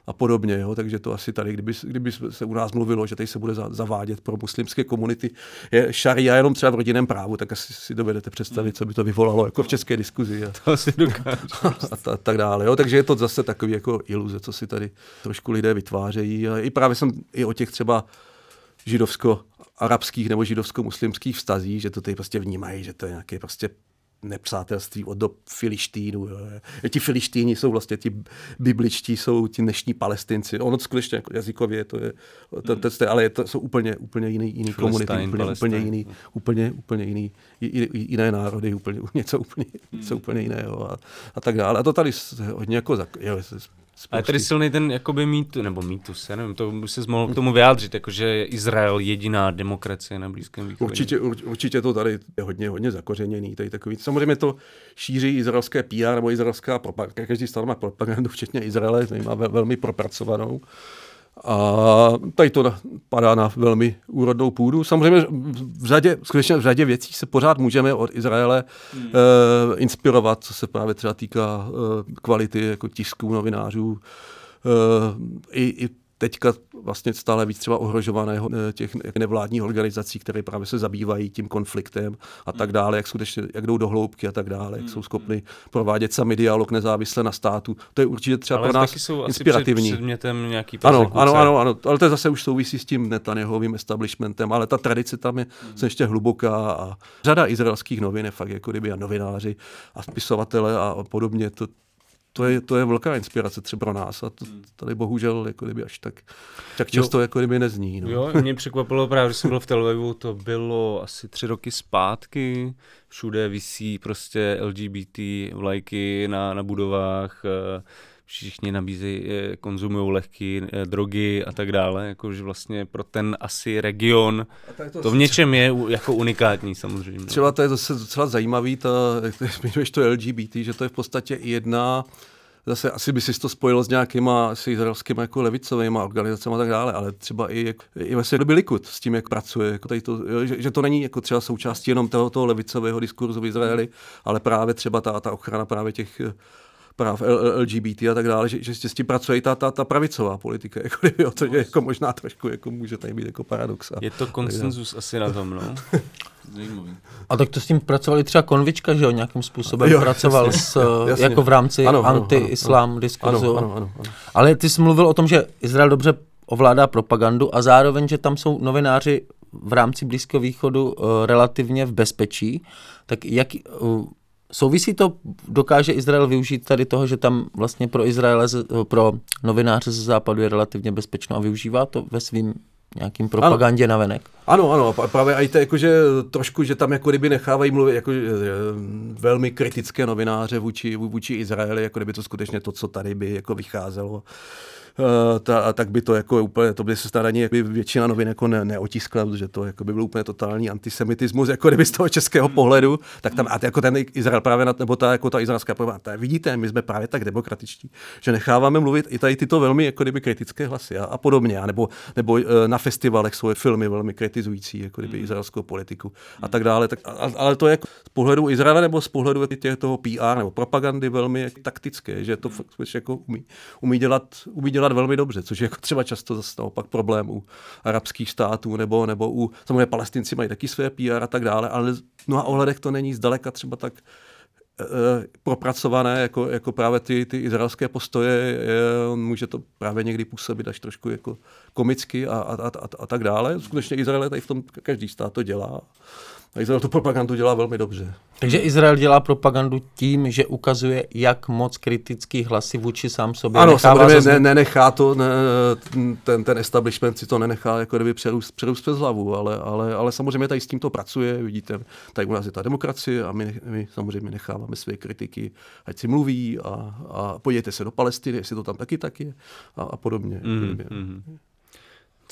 a podobně. Jo? Takže to asi tady, kdyby, kdyby se u nás mluvilo, že tady se bude za, zavádět pro muslimské komunity je šaria jenom třeba v rodinném právu, tak asi si dovedete představit, co by to vyvolalo jako v české diskuzi. A, To si dokážu. a ta, tak dále. Jo? Takže je to zase takový jako iluze, co si tady trošku lidé vytvářejí. A i právě jsem i o těch třeba židovsko-arabských nebo židovsko-muslimských vztazích, že to tady prostě vnímají, že to je nějaké prostě nepřátelství od dob Filištínu. Jo. Ti Filištíni jsou vlastně ti bibličtí, jsou ti dnešní palestinci. Ono skutečně jako jazykově to je, to, to, to, ale je to jsou úplně, úplně jiný, jiný komunity, úplně, úplně, jiný, úplně, úplně jiný, jiné národy, úplně, něco úplně, něco úplně jiného a, a tak dále. A to tady hodně jako, zak- se- A je spousty- tady silný ten jakoby mýtu, nebo mýtus, já nevím, to by se mohl k tomu vyjádřit, jakože je Izrael jediná demokracie na Blízkém východě. Určitě, ur- určitě to tady je hodně, hodně zakořeněný. Tady takový. Samozřejmě to šíří izraelské PR nebo izraelská propaganda. Každý stát má propagandu, včetně Izraele, má ve, velmi propracovanou. A tady to padá na velmi úrodnou půdu. Samozřejmě v řadě, skutečně v řadě věcí se pořád můžeme od Izraele hmm. eh, inspirovat, co se právě třeba týká eh, kvality jako tisků novinářů. Eh, i, I teďka vlastně stále víc třeba ohrožovaného eh, těch nevládních organizací, které právě se zabývají tím konfliktem a tak Hmm. dále, jak skutečně, jak jdou do hloubky a tak dále, jak jsou schopni provádět sami dialog nezávisle na státu. To je určitě třeba Ale pro nás taky jsou asi inspirativní. před, předmětem nějaký Ano, ano, ano, ano, ale to zase už souvisí s tím Netanyahovým establishmentem, ale ta tradice tam je Hmm. mm. ještě hluboká a řada izraelských novin je fakt jako kdyby a novináři a spisovatele a podobně, to, to je, to je velká inspirace třeba pro nás a to tady bohužel jako kdyby až tak, tak často jako kdyby nezní. No. Jo, mě překvapilo právě, když jsem byl v Tel Avivu, to bylo asi tři roky zpátky, všude visí prostě LGBT vlajky na, na budovách, eh, všichni nabízejí, eh, konzumují lehké eh, drogy a tak dále, jakože vlastně pro ten asi region, to v něčem je jako unikátní samozřejmě. Třeba to je zase docela zajímavý, ta, jak to to LGBT, že to je v podstatě i jedna zase asi by si to spojilo s nějakýma asi izraelskými jako levicovými organizacemi a tak dále, ale třeba i, jako, i vlastně doby Likud s tím, jak pracuje, jako tady to, že, že, to není jako třeba součástí jenom toho, toho levicového diskurzu v Izraeli, ale právě třeba ta, ta ochrana právě těch práv LGBT a tak dále, že, že s tím pracuje i ta, ta, ta pravicová politika, jako, jo, to je jako možná trošku jako může tady být jako paradox. A, je to konsenzus asi na tom, no. Zajímavý. A tak to s tím pracovali třeba Konvička, že jo, nějakým způsobem jo, pracoval jasně, s, jasně. jako v rámci anti-islám diskurzu. Ano, ano, ano, ano. Ale ty jsi mluvil o tom, že Izrael dobře ovládá propagandu a zároveň, že tam jsou novináři v rámci Blízkého východu uh, relativně v bezpečí. Tak jak, uh, Souvisí to, dokáže Izrael využít tady toho, že tam vlastně pro Izraele, pro novináře ze západu je relativně bezpečno a využívá to ve svým nějakým propagandě ano. navenek. Ano, ano, právě i to jakože trošku, že tam jako kdyby nechávají mluvit jako velmi kritické novináře vůči, vůči Izraeli, jako kdyby to skutečně to, co tady by jako vycházelo ta, tak by to jako úplně, to by se snad ani většina novin jako ne, neotiskla, protože to jako by byl úplně totální antisemitismus, jako kdyby z toho českého pohledu, tak tam, a jako ten Izrael právě, nebo ta, jako ta izraelská problema, vidíte, my jsme právě tak demokratičtí, že necháváme mluvit i tady tyto velmi jako kdyby kritické hlasy a, a podobně, a nebo, nebo eh, na festivalech jsou filmy velmi kritizující, jako kdyby hmm. izraelskou politiku a tak dále, tak, a, ale to je jako z pohledu Izraele nebo z pohledu těch toho PR nebo propagandy velmi taktické, že to fakt jako umí, umí dělat, umí dělat dělat velmi dobře, což je jako třeba často zase naopak problém u arabských států nebo, nebo u, samozřejmě palestinci mají taky své PR a tak dále, ale v mnoha ohledech to není zdaleka třeba tak e, propracované, jako, jako právě ty, ty izraelské postoje, je, může to právě někdy působit až trošku jako komicky a, a, a, a, tak dále. Skutečně Izrael tady v tom, každý stát to dělá. A Izrael tu propagandu dělá velmi dobře. Takže Izrael dělá propagandu tím, že ukazuje, jak moc kritický hlasy vůči sám sobě Ano, samozřejmě ne, nenechá to, ne, ten, ten establishment si to nenechá jako kdyby přerůst, přerůst přes hlavu, ale, ale, ale samozřejmě tady s tím to pracuje, vidíte, tady u nás je ta demokracie a my, my samozřejmě necháváme své kritiky, ať si mluví a, a podívejte se do Palestiny, jestli to tam taky tak je a, a podobně. Mm, mm.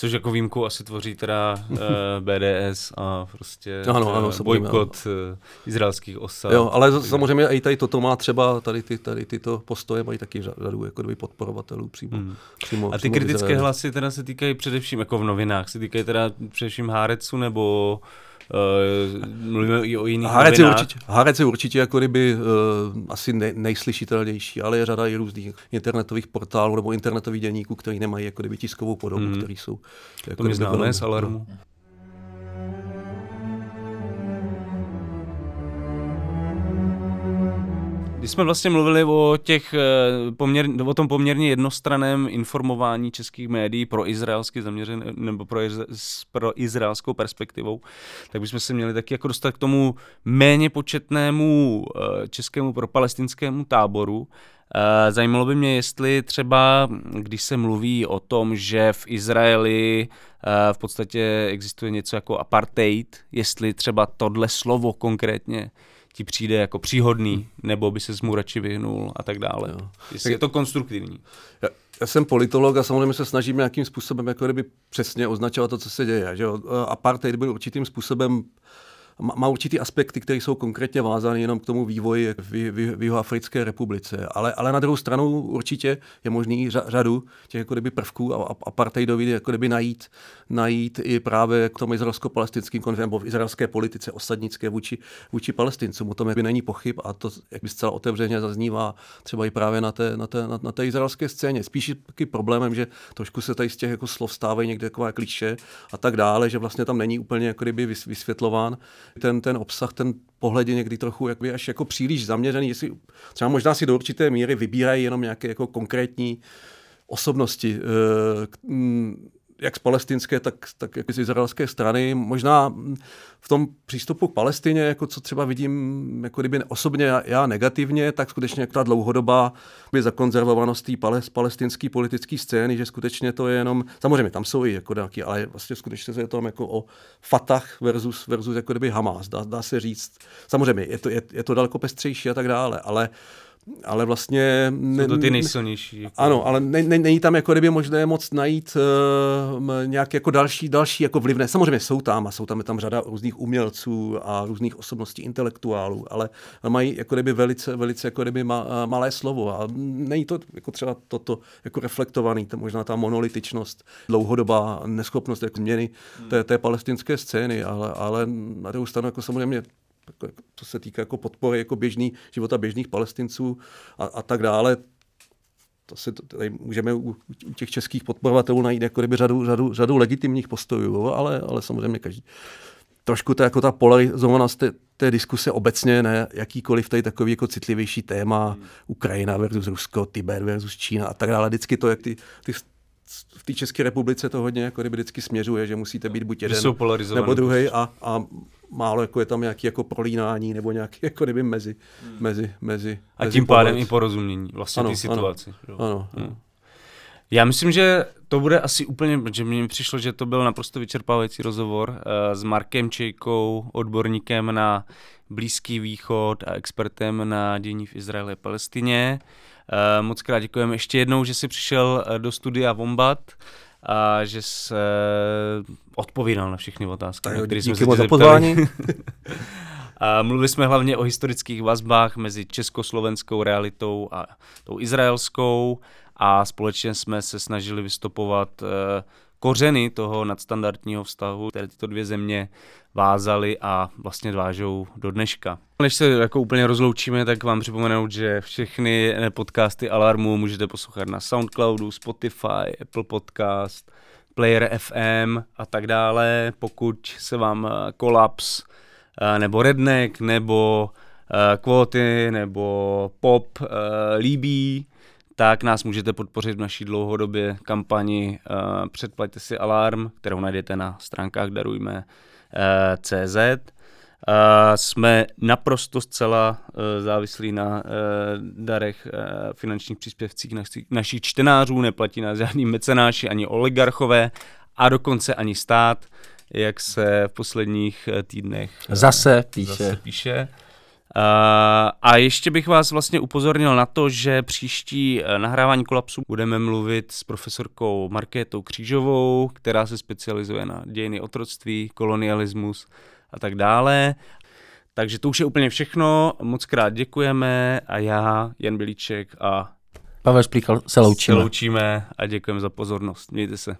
Což jako výjimku asi tvoří teda uh, eh, BDS a prostě ano, ano, uh, bojkot uh, izraelských osad. Jo, ale samozřejmě i tady toto má třeba, tady, ty, tady tyto postoje mají taky řadu jako podporovatelů přímo. Hmm. přímo a ty přímo kritické hlasy teda se týkají především, jako v novinách, se týkají teda především Hárecu nebo Uh, mluvíme i o jiných Hárec je určitě, Hárec je určitě jako kdyby uh, asi ne, nejslyšitelnější, ale je řada i různých internetových portálů nebo internetových děníků, který nemají jako kdyby tiskovou podobu, mm. který jsou jako to my známe z Alarmu. No. Když jsme vlastně mluvili o, těch, eh, poměr, o tom poměrně jednostraném informování českých médií pro izraelsky zaměřen, nebo pro, pro izraelskou perspektivou, tak bychom se měli taky jako dostat k tomu méně početnému eh, českému pro palestinskému táboru. Eh, zajímalo by mě, jestli třeba, když se mluví o tom, že v Izraeli v podstatě existuje něco jako apartheid, jestli třeba tohle slovo konkrétně ti přijde jako příhodný, nebo by se mu radši vyhnul a tak dále. Jo. Jestli je to konstruktivní. Já, já jsem politolog a samozřejmě se snažím nějakým způsobem jako kdyby přesně označovat to, co se děje. Že Apartheid byl určitým způsobem má určitý aspekty, které jsou konkrétně vázány jenom k tomu vývoji v, v, v Jihoafrické republice. Ale, ale na druhou stranu určitě je možný řadu těch jako kdyby prvků a apartheidových jako kdyby najít, najít i právě k tomu izraelsko-palestinským konfliktu nebo v izraelské politice osadnické vůči, vůči palestincům. O tom by není pochyb a to, jak by zcela otevřeně zaznívá třeba i právě na té, na té, na, na té izraelské scéně. Spíš taky problémem, že trošku se tady z těch jako slov stávají někde taková kliše a tak dále, že vlastně tam není úplně jako kdyby vysvětlován ten, ten obsah, ten pohled je někdy trochu jakby až jako příliš zaměřený, jestli třeba možná si do určité míry vybírají jenom nějaké jako konkrétní osobnosti. Eh, jak z palestinské, tak, tak jak z izraelské strany. Možná v tom přístupu k Palestině, jako co třeba vidím jako kdyby osobně já, negativně, tak skutečně ta dlouhodobá by zakonzervovanost té palestinské politické scény, že skutečně to je jenom, samozřejmě tam jsou i jako nějaký, ale vlastně skutečně se je to jako o Fatah versus, versus jako kdyby Hamas, dá, dá se říct. Samozřejmě je to, je, je to daleko pestřejší a tak dále, ale ale vlastně... Jsou to ty nejsilnější. Jako... Ano, ale ne, ne, není tam jako kdyby možné moc najít uh, nějak jako další, další jako vlivné. Samozřejmě jsou tam a jsou tam, je tam řada různých umělců a různých osobností intelektuálů, ale mají jako kdyby velice, velice jako kdyby ma, malé slovo a není to jako třeba toto jako reflektovaný, to možná ta monolitičnost, dlouhodobá neschopnost jako změny té, té palestinské scény, ale, ale na druhou stranu jako samozřejmě co se týká jako podpory jako běžný, života běžných palestinců a, a tak dále, to si tady můžeme u, u těch českých podporovatelů najít jako kdyby řadu, řadu, řadu legitimních postojů, ale, ale samozřejmě každý. Trošku to jako ta polarizovanost té, té diskuse obecně, ne jakýkoliv tady takový jako citlivější téma, hmm. Ukrajina versus Rusko, Tibet versus Čína a tak dále. Vždycky to, jak ty, ty v té České republice to hodně jako kdyby vždycky směřuje, že musíte být buď jeden nebo druhý a, a málo jako je tam nějaký jako prolínání nebo nějaký jako kdyby mezi, hmm. mezi, mezi A tím pádem i porozumění vlastně té situaci. Ano, ano, hmm. Já myslím, že to bude asi úplně, protože mně přišlo, že to byl naprosto vyčerpávající rozhovor uh, s Markem Čejkou, odborníkem na Blízký východ a expertem na dění v Izraeli a Palestině. Uh, moc krát děkujeme ještě jednou, že jsi přišel eh, do studia Vombat a že jsi uh, odpovídal na všechny otázky, tak, které jsme se za pozvání. a mluvili jsme hlavně o historických vazbách mezi československou realitou a tou izraelskou a společně jsme se snažili vystopovat kořeny toho nadstandardního vztahu, které tyto dvě země vázaly a vlastně vážou do dneška. Než se jako úplně rozloučíme, tak vám připomenout, že všechny podcasty Alarmu můžete poslouchat na Soundcloudu, Spotify, Apple Podcast, Player FM a tak dále. Pokud se vám kolaps eh, nebo Redneck nebo kvóty eh, nebo pop eh, líbí, tak nás můžete podpořit v naší dlouhodobě kampani uh, Předplaťte si alarm, kterou najdete na stránkách darujme uh, CZ. Uh, jsme naprosto zcela závislí na darech finančních příspěvcích naši, našich čtenářů, neplatí nás žádný mecenáši ani oligarchové a dokonce ani stát, jak se v posledních týdnech zase píše. Zase píše. Uh, a ještě bych vás vlastně upozornil na to, že příští uh, nahrávání kolapsu budeme mluvit s profesorkou Markétou Křížovou, která se specializuje na dějiny otroctví, kolonialismus a tak dále. Takže to už je úplně všechno. Moc krát děkujeme a já, Jan Bilíček a Pavel Šplíchal se loučíme. Se loučíme a děkujeme za pozornost. Mějte se.